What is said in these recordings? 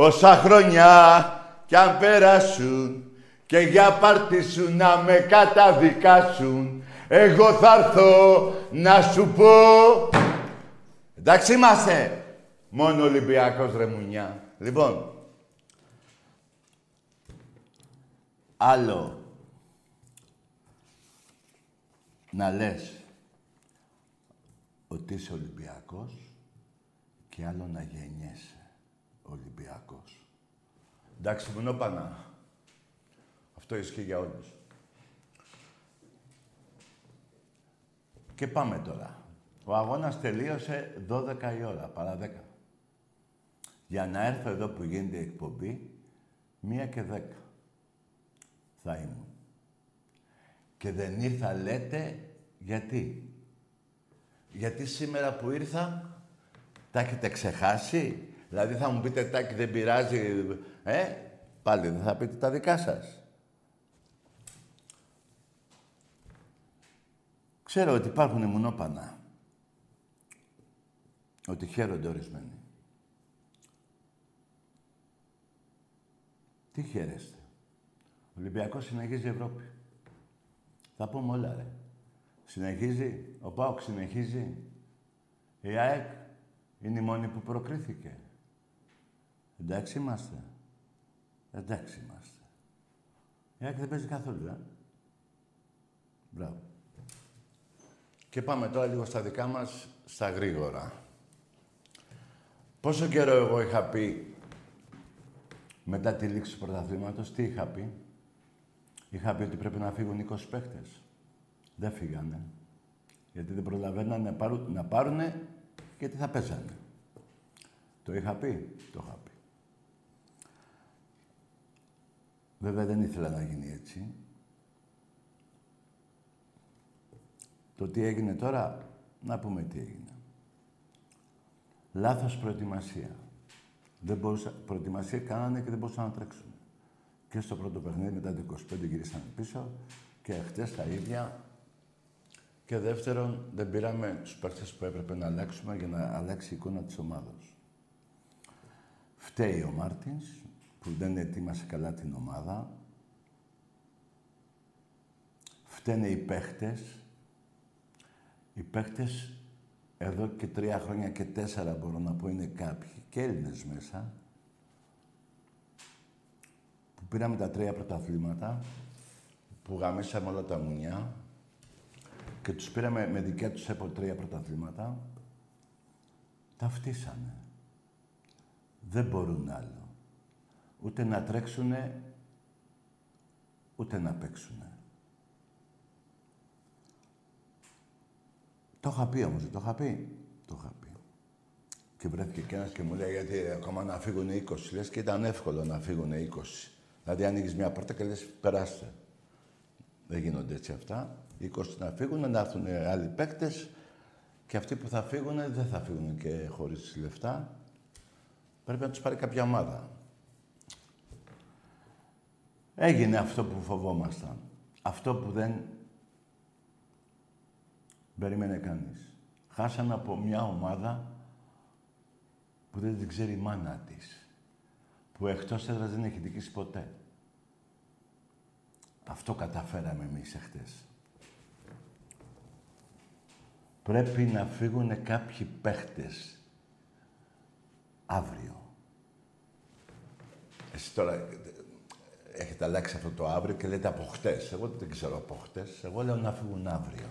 Όσα χρόνια κι αν πέρασουν και για πάρτι σου να με καταδικάσουν εγώ θα έρθω να σου πω Εντάξει είμαστε Μόνο Ολυμπιακός ρε μουνιά Λοιπόν Άλλο να λες ότι είσαι Ολυμπιακός και άλλο να γεννιέσαι. Ολυμπιακός. Εντάξει, μονόπανα. Αυτό ισχύει για όλους. Και πάμε τώρα. Ο αγώνας τελείωσε 12 η ώρα, παρά 10. Για να έρθω εδώ που γίνεται η εκπομπή, μία και δέκα θα ήμουν. Και δεν ήρθα, λέτε, γιατί. Γιατί σήμερα που ήρθα, τα έχετε ξεχάσει; Δηλαδή θα μου πείτε τάκι δεν πειράζει, ε, πάλι δεν θα πείτε τα δικά σας. Ξέρω ότι υπάρχουν μονόπανα. Ότι χαίρονται ορισμένοι. Τι χαίρεστε. Ο Ολυμπιακός συνεχίζει Ευρώπη. Θα πούμε όλα, ρε. Συνεχίζει. Ο ΠΑΟΚ συνεχίζει. Η ΑΕΚ είναι η μόνη που προκρίθηκε. Εντάξει είμαστε. Εντάξει είμαστε. Η ΑΕΚ δεν παίζει καθόλου, ε. Μπράβο. Και πάμε τώρα λίγο στα δικά μας, στα γρήγορα. Πόσο καιρό εγώ είχα πει μετά τη λήξη του πρωταθλήματος, τι είχα πει; Είχα πει ότι πρέπει να φύγουν 20 παίχτες. Δεν φύγανε. Γιατί δεν προλαβαίνανε να πάρουν, να πάρουνε γιατί θα παίζανε. Το είχα πει. Το είχα πει. Βέβαια δεν ήθελα να γίνει έτσι. Το τι έγινε τώρα, να πούμε τι έγινε. Λάθος προετοιμασία. Δεν μπορούσα, προετοιμασία κάνανε και δεν μπορούσαν να τρέξουν. Και στο πρώτο παιχνίδι μετά το 25 γυρίσανε πίσω και χτες τα ίδια. Και δεύτερον, δεν πήραμε τους παίκτες που έπρεπε να αλλάξουμε για να αλλάξει η εικόνα της ομάδας. Φταίει ο Μάρτινς, που δεν ετοίμασε καλά την ομάδα. Φταίνε οι παίχτες. Οι παίχτες εδώ και τρία χρόνια και τέσσερα μπορώ να πω είναι κάποιοι και Έλληνες μέσα που πήραμε τα τρία πρωταθλήματα που γαμίσαμε όλα τα μουνιά και τους πήραμε με δικιά τους από τρία πρωταθλήματα τα φτύσανε. Δεν μπορούν άλλο. Ούτε να τρέξουνε, ούτε να παίξουνε. Το είχα πει όμως, το είχα πει. Το είχα πει. Και βρέθηκε κι ένας και μου λέει γιατί ακόμα να φύγουν 20. Λες και ήταν εύκολο να φύγουν 20. Δηλαδή ανοίγεις μια πόρτα και λες περάστε. Δεν γίνονται έτσι αυτά. 20 να φύγουν, να έρθουν άλλοι παίκτες και αυτοί που θα φύγουν δεν θα φύγουν και χωρίς λεφτά. Πρέπει να τους πάρει κάποια ομάδα. Έγινε αυτό που φοβόμασταν. Αυτό που δεν περίμενε κανείς. Χάσαμε από μια ομάδα που δεν την ξέρει η μάνα της. Που εκτός έδρας δεν έχει δικήσει ποτέ. Αυτό καταφέραμε εμείς εχθές. Πρέπει να φύγουν κάποιοι παίχτες αύριο. Εσύ τώρα έχετε αλλάξει αυτό το αύριο και λέτε από χτες. Εγώ δεν ξέρω από χτες. Εγώ λέω να φύγουν αύριο.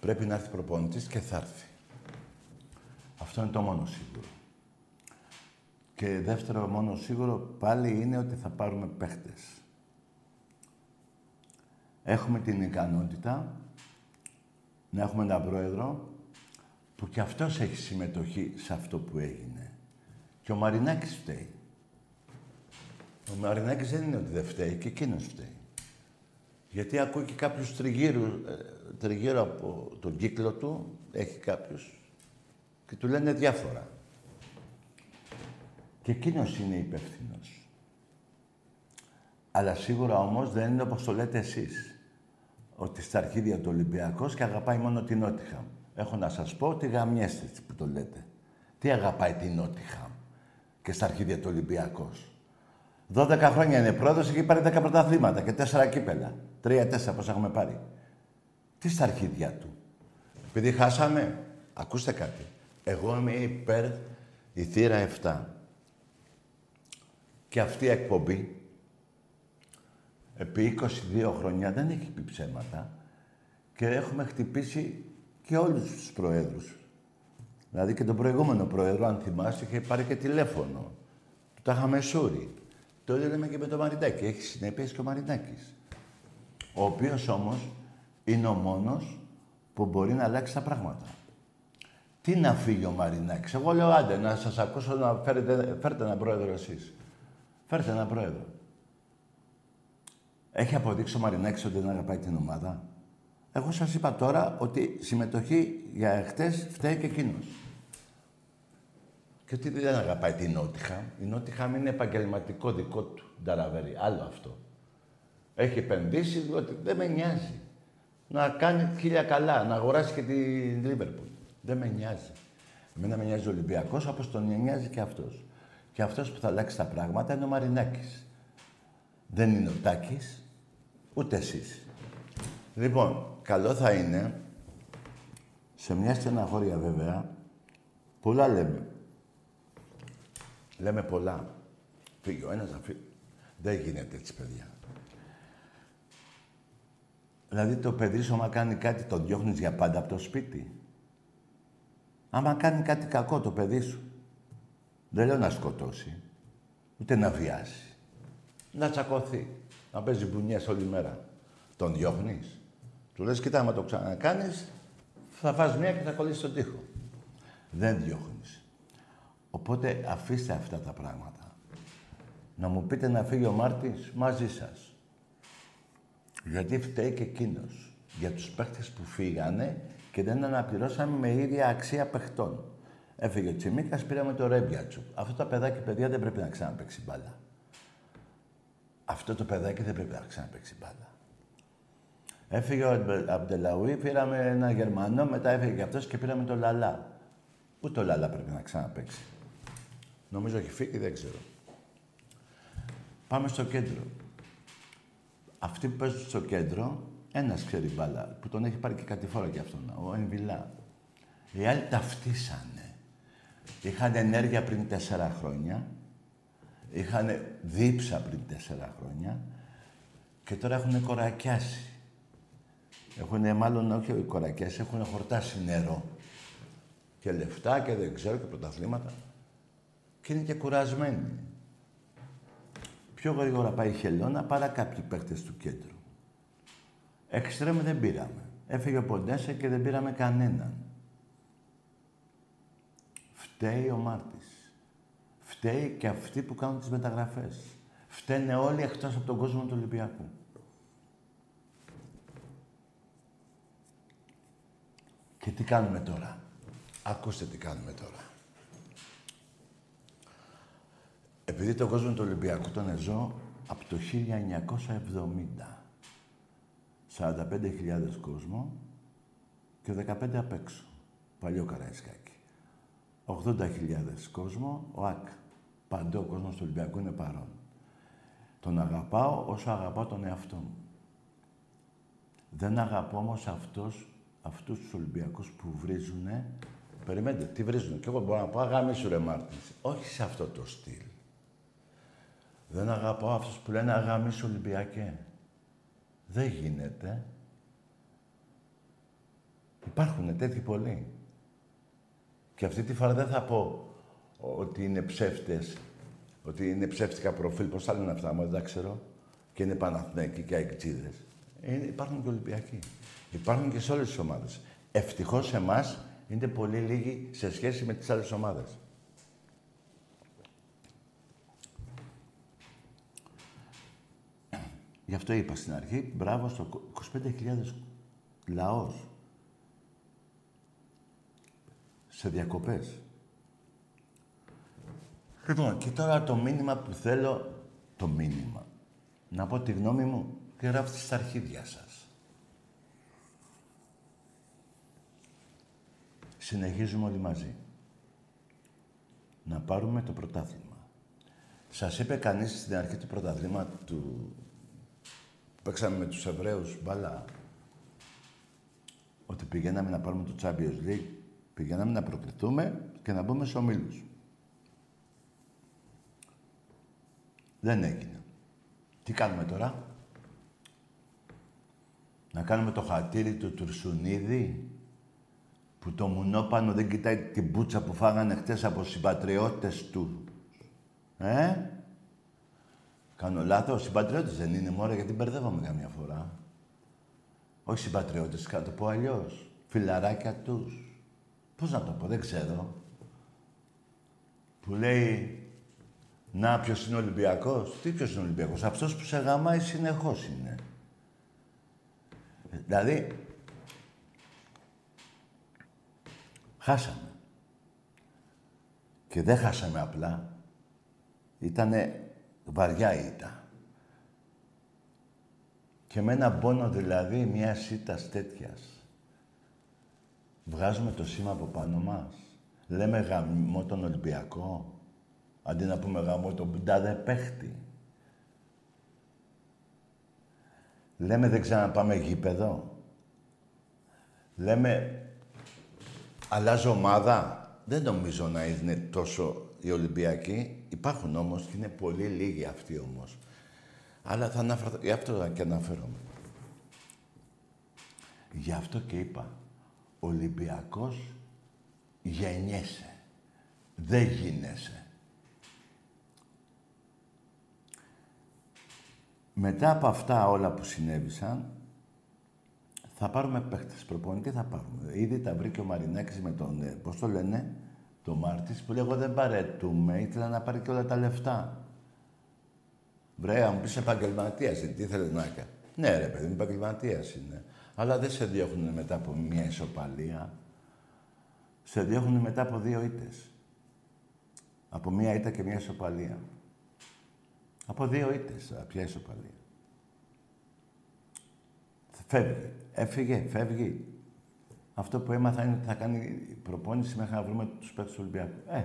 Πρέπει να έρθει προπονητής και θα έρθει. Αυτό είναι το μόνο σίγουρο. Και δεύτερο μόνο σίγουρο πάλι είναι ότι θα πάρουμε παίχτες. Έχουμε την ικανότητα να έχουμε έναν πρόεδρο που κι αυτός έχει συμμετοχή σε αυτό που έγινε. Και ο Μαρινάκης φταίει. Ο Μαρινάκης δεν είναι ότι δεν φταίει, και εκείνος φταίει. Γιατί ακούει και κάποιους τριγύρου, ε, τριγύρω από τον κύκλο του, έχει κάποιους, και του λένε διάφορα. Και εκείνος είναι υπεύθυνος. Αλλά σίγουρα όμως δεν είναι όπως το λέτε εσείς. Ότι στα αρχίδια του Ολυμπιακός και αγαπάει μόνο την Νότιχαμ. Έχω να σας πω ότι γαμιέστε που το λέτε. Τι αγαπάει την Νότιχαμ και στα αρχίδια του Ολυμπιακός. 12 χρόνια είναι πρόεδρος, έχει πάρει 10 πρωταθλήματα και 4 κύπελα. Τρία-τέσσερα πώς έχουμε πάρει. Τι στα αρχίδια του. Επειδή χάσαμε, ακούστε κάτι. Εγώ είμαι υπέρ η θύρα 7. Και αυτή η εκπομπή επί 22 χρόνια δεν έχει πει ψέματα και έχουμε χτυπήσει και όλους τους προέδρους. Δηλαδή και τον προηγούμενο πρόεδρο, αν θυμάστε, είχε πάρει και τηλέφωνο. Του τα είχαμε σούρι. Το ίδιο λέμε και με τον Μαρινάκη. Έχει συνέπειες και ο Μαρινάκης. Ο οποίος όμως είναι ο μόνος που μπορεί να αλλάξει τα πράγματα. Τι να φύγει ο Μαρινάκης. Εγώ λέω άντε να σας ακούσω να φέρετε, φέρετε ένα πρόεδρο εσείς. Φέρτε ένα πρόεδρο. Έχει αποδείξει ο Μαρινάκης ότι δεν αγαπάει την ομάδα. Εγώ σας είπα τώρα ότι συμμετοχή για εχθές φταίει και εκείνος. Και ότι δεν αγαπάει την Νότιχαμ. Η Νότιχαμ είναι επαγγελματικό δικό του Νταραβέρι. Άλλο αυτό. Έχει επενδύσει διότι δεν με νοιάζει. Να κάνει χίλια καλά, να αγοράσει και την Λίβερπουλ. Δεν με νοιάζει. Εμένα με νοιάζει ο Ολυμπιακός, όπως τον νοιάζει και αυτός. Και αυτός που θα αλλάξει τα πράγματα είναι ο Μαρινάκης. Δεν είναι ο Τάκης, ούτε εσείς. Λοιπόν, καλό θα είναι, σε μια στεναχώρια βέβαια, πολλά λέμε. Λέμε πολλά. Φύγει ο ένας να φύγει. Δεν γίνεται έτσι, παιδιά. Δηλαδή το παιδί σου, άμα κάνει κάτι, το διώχνεις για πάντα από το σπίτι. Άμα κάνει κάτι κακό το παιδί σου, δεν λέω να σκοτώσει, ούτε να βιάσει. Να τσακωθεί, να παίζει μπουνιές όλη μέρα. Τον διώχνεις. Του λες, κοιτά, άμα το ξανακάνεις, θα φας μία και θα κολλήσεις τον τοίχο. Δεν διώχνεις. Οπότε αφήστε αυτά τα πράγματα. Να μου πείτε να φύγει ο Μάρτης μαζί σας. Γιατί φταίει και εκείνος. για τους παίχτες που φύγανε και δεν αναπληρώσαμε με ίδια αξία παιχτών. Έφυγε ο Τσιμίκας, πήραμε το Ρέμπιατσου. Αυτό το παιδάκι, παιδιά, δεν πρέπει να ξαναπαίξει μπάλα. Αυτό το παιδάκι δεν πρέπει να ξαναπαίξει μπάλα. Έφυγε ο Αμπτελαουή, πήραμε ένα Γερμανό, μετά έφυγε και αυτός και πήραμε το Λαλά. Πού το Λαλά πρέπει να ξαναπαίξει. Νομίζω έχει φύγει, δεν ξέρω. Πάμε στο κέντρο. Αυτοί που παίζουν στο κέντρο, ένας ξέρει μπάλα, που τον έχει πάρει και κάτι φορά κι αυτόν, ο Εμβιλά. Οι άλλοι ταυτίσανε. Είχαν ενέργεια πριν τέσσερα χρόνια, είχαν δίψα πριν τέσσερα χρόνια και τώρα έχουν κορακιάσει. Έχουν μάλλον όχι κορακιάσει, έχουν χορτάσει νερό. Και λεφτά και δεν ξέρω και πρωταθλήματα. Και είναι και κουρασμένοι. Πιο γρήγορα πάει η Χελώνα παρά κάποιοι παίκτες του κέντρου. Εξτρέμ δεν πήραμε. Έφυγε ο Ποντέσε και δεν πήραμε κανέναν. Φταίει ο Μάρτης. Φταίει και αυτοί που κάνουν τις μεταγραφές. Φταίνε όλοι εκτός από τον κόσμο του Ολυμπιακού. Και τι κάνουμε τώρα; Ακούστε τι κάνουμε τώρα. Επειδή το κόσμο του Ολυμπιακού τον ζω από το 1970. 45.000 κόσμο και 15 απ' έξω. Παλιό Καραϊσκάκι. 80.000 κόσμο, ο ΑΚ. Παντού ο κόσμος του Ολυμπιακού είναι παρόν. Τον αγαπάω όσο αγαπάω τον εαυτό μου. Δεν αγαπώ όμως αυτός, αυτούς τους Ολυμπιακούς που βρίζουνε. Περιμένετε, τι βρίζουνε. Και εγώ μπορώ να πω αγαμίσου ρε Μάρτινς. Όχι σε αυτό το στυλ. Δεν αγαπάω αυτούς που λένε αγαμίσου Ολυμπιακέ. Δεν γίνεται. Υπάρχουν τέτοιοι πολλοί. Και αυτή τη φορά δεν θα πω ότι είναι ψεύτες, ότι είναι ψεύτικα προφίλ, πώς θα λένε αυτά, μου δεν τα ξέρω, και είναι Παναθηναϊκοί και Αιγτσίδες. Ε, υπάρχουν και Ολυμπιακοί. Υπάρχουν και σε όλες τις ομάδες. Ευτυχώς σε εμάς είναι πολύ λίγοι σε σχέση με τις άλλες ομάδες. Γι' αυτό είπα στην αρχή, μπράβο στο 25.000 λαός. Σε διακοπές. Λοιπόν, και τώρα το μήνυμα που θέλω, το μήνυμα. Να πω τη γνώμη μου και γράφτε στα αρχίδια σας. Συνεχίζουμε όλοι μαζί. Να πάρουμε το πρωτάθλημα. Σας είπε κανείς στην αρχή του πρωταθλήματος του Παίξαμε με τους Εβραίους μπάλα ότι πηγαίναμε να πάρουμε το Champions League, πηγαίναμε να προκριθούμε και να μπούμε σε ομίλους. Δεν έγινε. Τι κάνουμε τώρα; Να κάνουμε το χατήρι του Τουρσουνίδη που το μουνόπανο δεν κοιτάει την μπούτσα που φάγανε χτες από συμπατριώτες του. Ε, Κάνω λάθος. Συμπατριώτε δεν είναι μόνο γιατί μπερδεύομαι καμιά φορά. Όχι συμπατριώτε, θα το πω αλλιώς. Φιλαράκια τους. Πώς να το πω, δεν ξέρω. Που λέει, Να, ποιος είναι Ολυμπιακός. Τι ποιος είναι Ολυμπιακός. Αυτός που σε γαμάει συνεχώς είναι. Δηλαδή, χάσαμε. Και δεν χάσαμε απλά. Ήτανε βαριά ήταν. Και με ένα πόνο δηλαδή μια σίτας τέτοιας. Βγάζουμε το σήμα από πάνω μας. Λέμε γαμό τον Ολυμπιακό. Αντί να πούμε γαμό τον Μπουντάδε παίχτη. Λέμε δεν ξαναπάμε γήπεδο. Λέμε αλλάζω ομάδα. Δεν νομίζω να είναι τόσο οι Ολυμπιακοί. Υπάρχουν όμως και είναι πολύ λίγοι αυτοί όμως. Αλλά θα αναφερθώ, γι' αυτό και αναφέρομαι. Γι' αυτό και είπα, Ολυμπιακός γεννιέσαι. Δεν γίνεσαι. Μετά από αυτά όλα που συνέβησαν, θα πάρουμε παίχτες. Προπονητή θα πάρουμε. Ήδη τα βρήκε ο Μαρινάκης με τον, ε, πώς το λένε, το Μάρτης που λέει εγώ δεν παρετούμε, ήθελα να πάρει και όλα τα λεφτά. Βρέα, μου πεις επαγγελματίας, τι ήθελε να κάνεις. Ναι ρε παιδί μου, επαγγελματίας είναι. Αλλά δεν σε διώχνουν μετά από μια ισοπαλία. Σε διώχνουν μετά από δύο ήττες. Από μία ήττα και μία ισοπαλία. Από δύο ήττες, ποια ισοπαλία. Φεύγει. Έφυγε, φεύγει. Αυτό που έμαθα είναι ότι θα κάνει προπόνηση μέχρι να βρούμε τους παίκτες του Ολυμπιακού. Ε,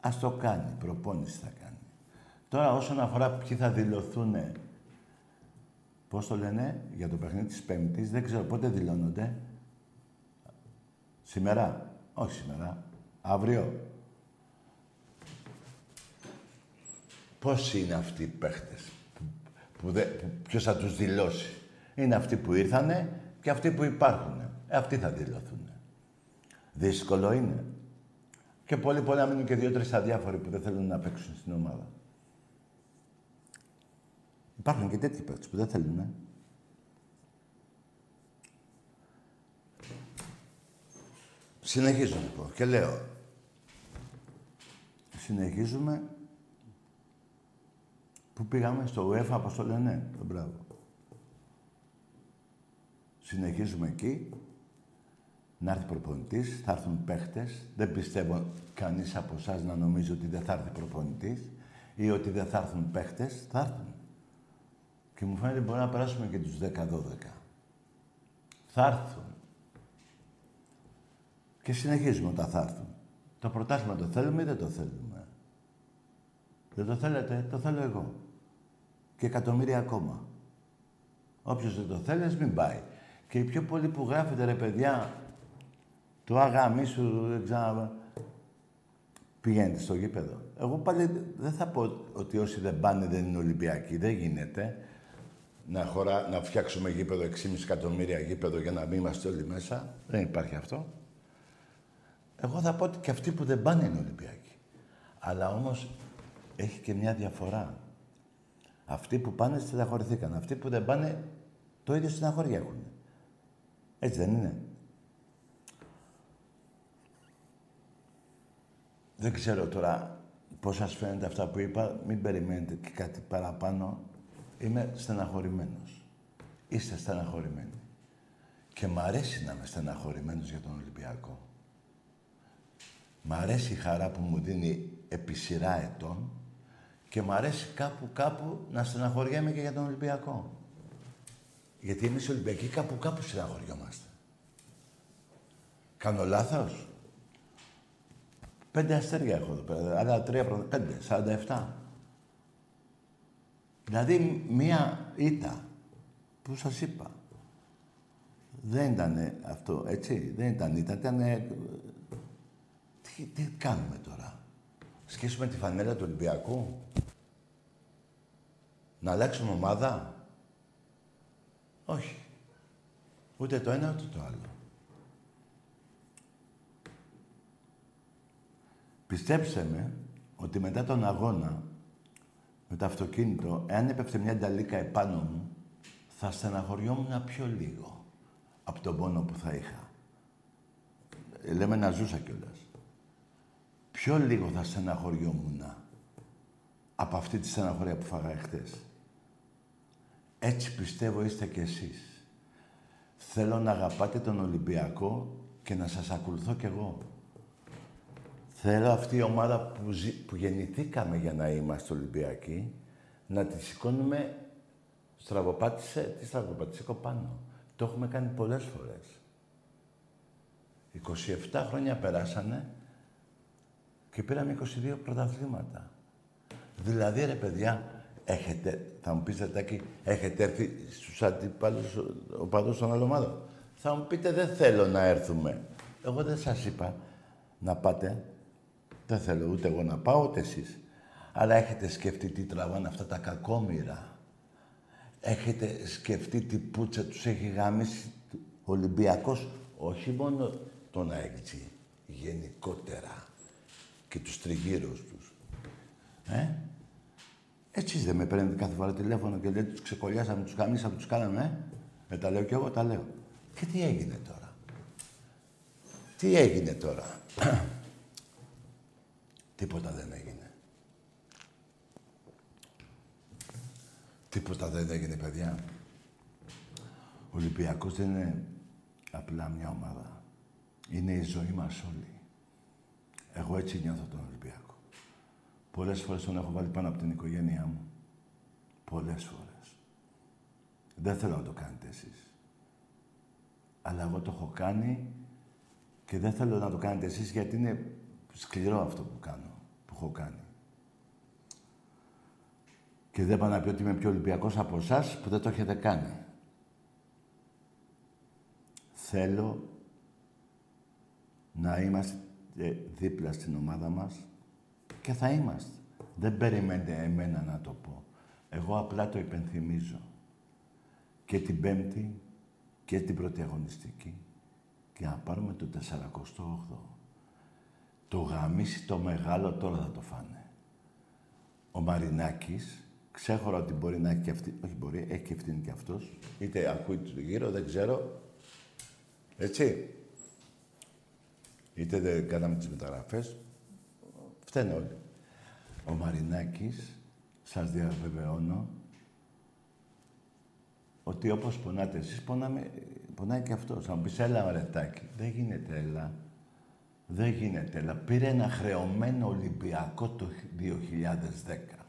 ας το κάνει, προπόνηση θα κάνει. Τώρα όσον αφορά ποιοι θα δηλωθούν, πώς το λένε, για το παιχνίδι της Πέμπτης, δεν ξέρω πότε δηλώνονται. Σήμερα, όχι σήμερα, αύριο; Πώς είναι αυτοί οι παίχτες, που, που, που ποιος θα τους δηλώσει; Είναι αυτοί που ήρθανε και αυτοί που υπάρχουν. Ε, αυτοί θα δηλωθούν. Δύσκολο είναι. Και πολλοί μπορεί να μείνουν και δύο-τρεις αδιάφοροι που δεν θέλουν να παίξουν στην ομάδα. Υπάρχουν και τέτοιοι παίκτες που δεν θέλουν. Ε. Συνεχίζω λοιπόν και λέω. Συνεχίζουμε. Πού πήγαμε στο UEFA, πώς το λένε; Το μπράβο. Συνεχίζουμε εκεί. Να έρθει προπονητής, θα έρθουν παίχτες. Δεν πιστεύω κανείς από εσάς να νομίζει ότι δεν θα έρθει προπονητής ή ότι δεν θα έρθουν παίχτες. Θα έρθουν. Και μου φαίνεται μπορεί να περάσουμε και τους 10-12. Θα έρθουν. Και συνεχίζουμε όταν θα έρθουν. Το πρωτάθλημα το θέλουμε ή δεν το θέλουμε; Δεν το θέλετε, το θέλω εγώ. Και εκατομμύρια ακόμα. Όποιος δεν το θέλει, μην πάει. Και οι πιο πολλοί που γράφετε, ρε παιδιά, το αγάμι σου, δεν ξέρω, πηγαίνετε στο γήπεδο. Εγώ πάλι δεν θα πω ότι όσοι δεν πάνε δεν είναι Ολυμπιακοί. Δεν γίνεται να, χωρά, να φτιάξουμε γήπεδο 6,5 εκατομμύρια γήπεδο για να μην είμαστε όλοι μέσα. Δεν υπάρχει αυτό. Εγώ θα πω ότι και αυτοί που δεν πάνε είναι Ολυμπιακοί. Αλλά όμως έχει και μια διαφορά. Αυτοί που πάνε στεναχωρηθήκαν. Αυτοί που δεν πάνε το ίδιο στεναχωρία έχουν. Έτσι δεν είναι. Δεν ξέρω τώρα πώς σας φαίνεται αυτά που είπα. Μην περιμένετε και κάτι παραπάνω. Είμαι στεναχωρημένος. Είστε στεναχωρημένοι. Και μ' αρέσει να είμαι στεναχωρημένος για τον Ολυμπιακό. Μ' αρέσει η χαρά που μου δίνει επί σειρά ετών και μ' αρέσει κάπου κάπου να στεναχωριέμαι και για τον Ολυμπιακό. Γιατί εμείς οι Ολυμπιακοί κάπου κάπου στεναχωριόμαστε. Κάνω λάθος; Πέντε αστέρια έχω εδώ πέρα. Άλλα τρία προ... Πέντε. 47. Δηλαδή μία ήττα που σας είπα. Δεν ήταν αυτό, έτσι. Δεν ήταν ήττα. Ήταν... Τι, τι κάνουμε τώρα; Σκίσουμε τη φανέλα του Ολυμπιακού; Να αλλάξουμε ομάδα; Όχι. Ούτε το ένα ούτε το άλλο. Πιστέψτε με ότι μετά τον αγώνα με το αυτοκίνητο, εάν έπεφτε μια νταλίκα επάνω μου, θα στεναχωριόμουν πιο λίγο από τον πόνο που θα είχα. Ε, λέμε να ζούσα κιόλας. Πιο λίγο θα στεναχωριόμουν από αυτή τη στεναχωρία που φάγα εχθές. Έτσι πιστεύω είστε κι εσείς. Θέλω να αγαπάτε τον Ολυμπιακό και να σας ακολουθώ κι εγώ. Θέλω αυτή η ομάδα που, που γεννηθήκαμε για να είμαστε Ολυμπιακοί, να τη σηκώνουμε στραβοπάτησε, τι στραβοπάτησε πάνω. Το έχουμε κάνει πολλές φορές. 27 χρόνια περάσανε και πήραμε 22 πρωταθλήματα. Δηλαδή, ρε παιδιά, έχετε, θα μου πείτε, Τάκη, έχετε έρθει στους αντίπαλους οπαδούς των άλλων ομάδων. Θα μου πείτε, δεν θέλω να έρθουμε. Εγώ δεν σας είπα να πάτε. Δεν θέλω ούτε εγώ να πάω, ούτε εσείς. Αλλά έχετε σκεφτεί τι τραβάνε αυτά τα κακόμοιρα; Έχετε σκεφτεί τι πουτσα τους έχει γάμισει ο Ολυμπιακός; Όχι μόνο τον αέκτζη, γενικότερα. Και τους τριγύρους τους. Ε; Έτσι δεν με παίρνετε κάθε φορά τηλέφωνο και λέτε τους ξεκολλιάσαμε, τους γαμίσαμε, τους κάναμε, ε; Με τα λέω κι εγώ, τα λέω. Και τι έγινε τώρα; Τι έγινε τώρα; Τίποτα δεν έγινε. Τίποτα δεν έγινε, παιδιά. Ο Ολυμπιακός δεν είναι απλά μια ομάδα. Είναι η ζωή μας όλοι. Εγώ έτσι νιώθω τον Ολυμπιακό. Πολλές φορές τον έχω βάλει πάνω από την οικογένειά μου. Πολλές φορές. Δεν θέλω να το κάνετε εσείς. Αλλά εγώ το έχω κάνει και δεν θέλω να το κάνετε εσείς γιατί είναι σκληρό αυτό που κάνω, που έχω κάνει. Και δεν πάω να πει ότι είμαι πιο Ολυμπιακός από εσάς που δεν το έχετε κάνει. Θέλω να είμαστε δίπλα στην ομάδα μας και θα είμαστε. Δεν περιμένετε εμένα να το πω. Εγώ απλά το υπενθυμίζω. Και την Πέμπτη και την πρώτη αγωνιστική. Και να πάρουμε το 48ο. Το γαμίσι το μεγάλο τώρα θα το φάνε. Ο Μαρινάκης, ξέχωρα ότι μπορεί να έχει και αυτή, όχι μπορεί, έχει και ευθύνη και αυτός, είτε ακούει το γύρο, δεν ξέρω. Έτσι. Είτε δεν κάναμε τις μεταγραφές. Φταίνε όλοι. Ο Μαρινάκης, σας διαβεβαιώνω, ότι όπως πονάτε εσείς, πονάμε, πονάει και αυτός. Θα μου πεις, έλα ρετάκι. Δεν γίνεται, έλα. Δεν γίνεται, έλα. Πήρε ένα χρεωμένο Ολυμπιακό το 2010.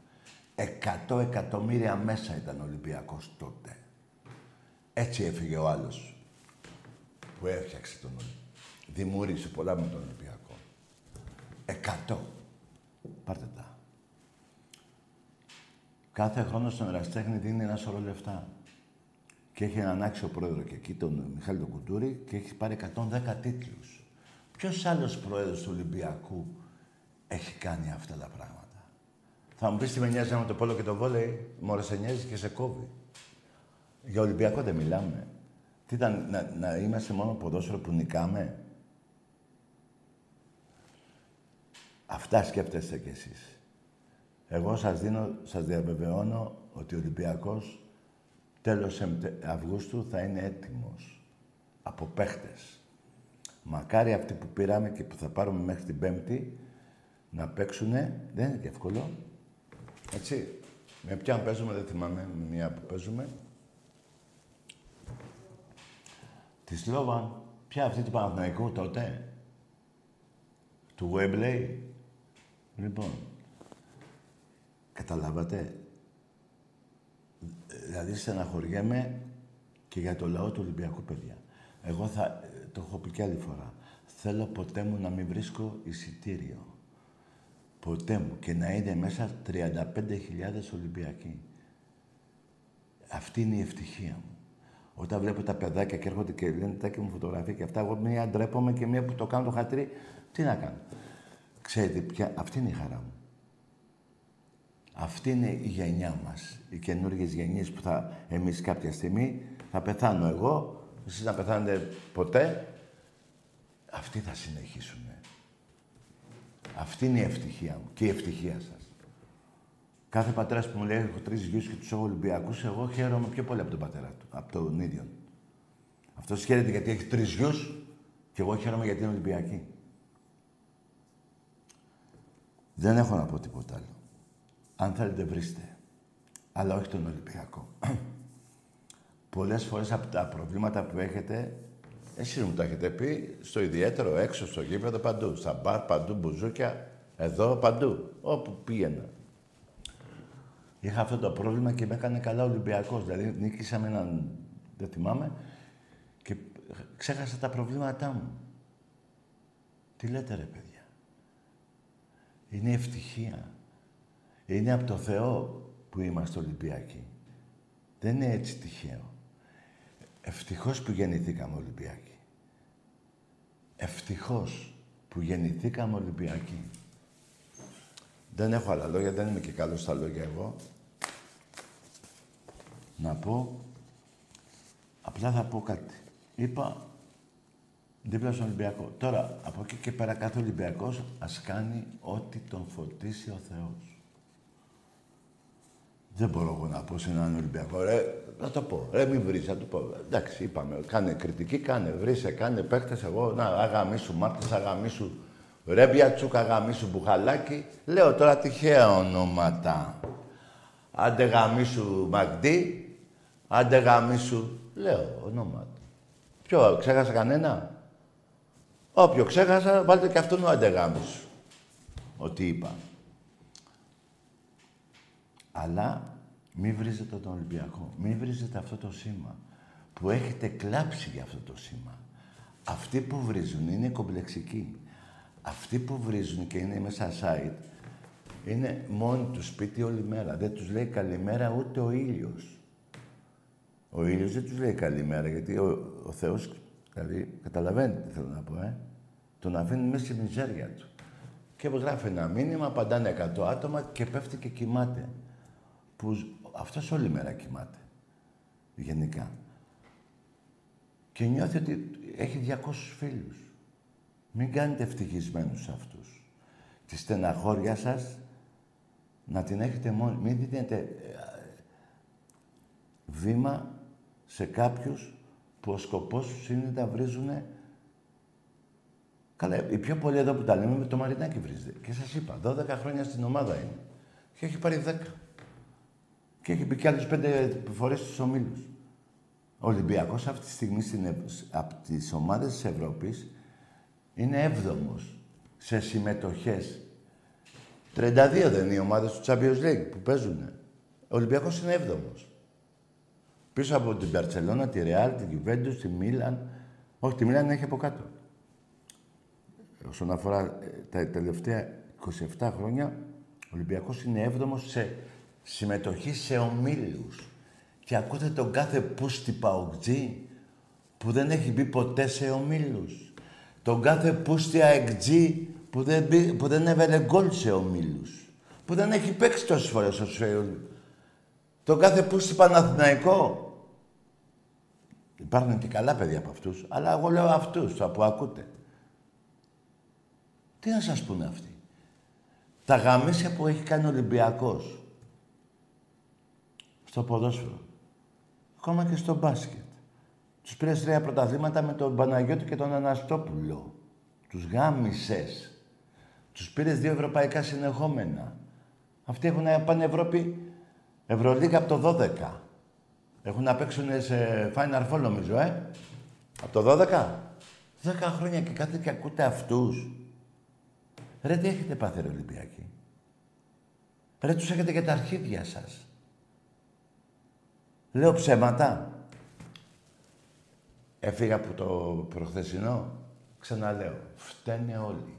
Εκατό εκατομμύρια μέσα ήταν ο Ολυμπιακός τότε. Έτσι έφυγε ο άλλος που έφτιαξε τον Ολυμπιακό. Δημιούργησε πολλά με τον Ολυμπιακό. Εκατό. Πάρτε τα. Κάθε χρόνος στον Εραστέχνη δίνει ένα σωρό λεφτά. Και έχει έναν άξιο πρόεδρος και εκεί, τον Μιχάλη τον Κουτούρη, και έχει πάρει 110 τίτλους. Ποιος άλλος πρόεδρος του Ολυμπιακού έχει κάνει αυτά τα πράγματα; Θα μου πεις τι με νοιάζει με το πόλο και το βόλεϊ, μωρέ σε νοιάζει και σε κόβει. Για Ολυμπιακό δεν μιλάμε. Τι ήταν, να, να είμαστε μόνο ποδόσφαιρο που νικάμε; Αυτά σκέφτεστε κι εσείς. Εγώ σας δίνω, σας διαβεβαιώνω ότι ο Ολυμπιακός τέλος Αυγούστου θα είναι έτοιμος από παίχτες. Μακάρι αυτοί που πήραμε και που θα πάρουμε μέχρι την Πέμπτη να παίξουνε, δεν είναι και εύκολο. Έτσι. Με ποια παίζουμε, δεν θυμάμαι, με μία που παίζουμε. Τη Σλόβαν. Ποια αυτή του Παναθηναϊκού τότε; Του Γουέμπλεϊ. Λοιπόν, καταλάβατε; Δηλαδή στεναχωριέμαι και για το λαό του Ολυμπιακού, παιδιά. Εγώ θα, το έχω πει και άλλη φορά. Θέλω ποτέ μου να μην βρίσκω εισιτήριο. Ποτέ μου. Και να είναι μέσα 35.000 Ολυμπιακοί. Αυτή είναι η ευτυχία μου. Όταν βλέπω τα παιδάκια και έρχονται και λένε τα και μου φωτογραφία και αυτά, εγώ μία ντρέπομαι και μία που το κάνω το χατρί, τι να κάνω. Ξέρετε, πια, αυτή είναι η χαρά μου. Αυτή είναι η γενιά μας. Οι καινούργιες γενιές που θα, εμείς κάποια στιγμή, θα πεθάνω εγώ, εσείς να πεθάνετε ποτέ, αυτοί θα συνεχίσουν. Αυτή είναι η ευτυχία μου και η ευτυχία σας. Κάθε πατέρας που μου λέει έχω τρεις γιους και τους έχω Ολυμπιακούς, εγώ χαίρομαι πιο πολύ από τον πατέρα του, από τον ίδιο. Αυτός χαίρεται γιατί έχει τρεις γιους και εγώ χαίρομαι γιατί είναι Ολυμπιακή. Δεν έχω να πω τίποτα άλλο. Αν θέλετε βρίστε. Αλλά όχι τον Ολυμπιακό. Πολλές φορές από τα προβλήματα που έχετε, εσείς μου τα έχετε πει, στο ιδιαίτερο, έξω στο γήπεδο, παντού. Στα μπαρ, παντού, μπουζούκια, εδώ, παντού. Όπου πήγαινα. Είχα αυτό το πρόβλημα και με έκανε καλά Ολυμπιακός. Δηλαδή νίκησα με έναν, δεν θυμάμαι, και ξέχασα τα προβλήματά μου. Τι λέτε ρε παιδιά; Είναι ευτυχία. Είναι από το Θεό που είμαστε Ολυμπιακοί. Δεν είναι έτσι τυχαίο. Ευτυχώς που γεννηθήκαμε Ολυμπιακοί. Ευτυχώς που γεννηθήκαμε Ολυμπιακοί. Δεν έχω άλλα λόγια, δεν είμαι και καλός στα λόγια εγώ. Να πω, απλά θα πω κάτι. Είπα δίπλα στον Ολυμπιακό. Τώρα, από εκεί και πέρα κάθε Ολυμπιακός ας κάνει ό,τι τον φωτίσει ο Θεός. Δεν μπορώ εγώ να πω σε έναν Ολυμπιακό, ρε, να το πω. Ρε, μην βρεις, να το πω. Εντάξει, είπαμε, κάνε κριτική, κάνε, βρίσκε, κάνε παίχτες, εγώ, να, αγαμίσου Μάρτες, αγαμίσου Ρέμπια Τσούκα, αγαμίσου Μπουχαλάκι. Λέω τώρα τυχαία ονόματα. Άντε γαμίσου Μαγδί, Άντε γάμισου. Λέω ονόματα. Ποιο, ξέχασα κανένα; Όποιο ξέχασα, βάλτε και αυτόν ο αντεγάμισου. Ότι είπα. Αλλά μη βρίζετε τον Ολυμπιακό. Μη βρίζετε αυτό το σήμα. Που έχετε κλάψει για αυτό το σήμα. Αυτοί που βρίζουν είναι κομπλεξικοί. Αυτοί που βρίζουν και είναι μέσα site είναι μόνοι τους σπίτι όλη μέρα. Δεν τους λέει καλημέρα ούτε ο ήλιος. Ο ήλιος δεν τους λέει καλημέρα γιατί ο, ο Θεός, δηλαδή καταλαβαίνετε τι θέλω να πω, ε. Τον αφήνει μέσα στη μιζέρια του. Και γράφει ένα μήνυμα, απαντάνε 100 άτομα και πέφτει και κοιμάται. Που αυτός όλη μέρα κοιμάται. Γενικά. Και νιώθει ότι έχει 200 φίλους. Μην κάνετε ευτυχισμένους αυτούς. Τη στεναχώρια σας να την έχετε μόνοι. Μην δίνετε ε, βήμα σε κάποιους που ο σκοπός τους είναι να βρίζουν Καλά, οι πιο πολλοί εδώ που τα λέμε με το Μαρινάκι βρίζετε. Και σας είπα, 12 χρόνια στην ομάδα είναι. Και έχει πάρει 10. Και έχει πει κι άλλους 5 φορές στους ομίλους. Ο Ολυμπιακός αυτή τη στιγμή στην, από τις ομάδες της Ευρώπης είναι έβδομος σε συμμετοχές. 32 δεν είναι οι ομάδες του Champions League που παίζουν. Ο Ολυμπιακός είναι έβδομος. Πίσω από την Παρσελώνα, τη Ρεάλ, την Juventus, τη Μίλαν. Όχι, τη Μίλαν έχει από κάτω. Όσον αφορά ε, τα τελευταία 27 χρόνια, ο Ολυμπιακός είναι έβδομος σε συμμετοχή σε ομίλους. Και ακούτε τον κάθε πούστη παοκτζή που δεν έχει μπει ποτέ σε ομίλους. Τον κάθε πούστη αεκτζή που δεν, μπει, που δεν έβαλε γκολ σε ομίλους. Που δεν έχει παίξει τόσες φορές ο Τον κάθε πούστη Παναθηναϊκό. Υπάρχουν και καλά παιδιά από αυτούς, αλλά εγώ λέω αυτούς, το που ακούτε. Τι να σας πούνε αυτοί; Τα γαμίσια που έχει κάνει ο Ολυμπιακός. Στο ποδόσφαιρο. Ακόμα και στο μπάσκετ. Τους πήρες τρία πρωταθλήματα με τον Παναγιώτη και τον Αναστόπουλο. Τους γάμισες. Τους πήρες δύο ευρωπαϊκά συνεχόμενα. Αυτοί έχουν πάνε Ευρώπη, Ευρωλίγα από το 12. Έχουν να παίξουν σε Final Four νομίζω, ε. Από το 12. 10 χρόνια και κάθε και ακούτε αυτούς. Ρε τι έχετε πάθει ρε Ολυμπιακοί; Ρε τους έχετε και τα αρχίδια σας. Λέω ψέματα. Έφυγα από το προχθεσινό. Ξαναλέω. Φταίνε όλοι.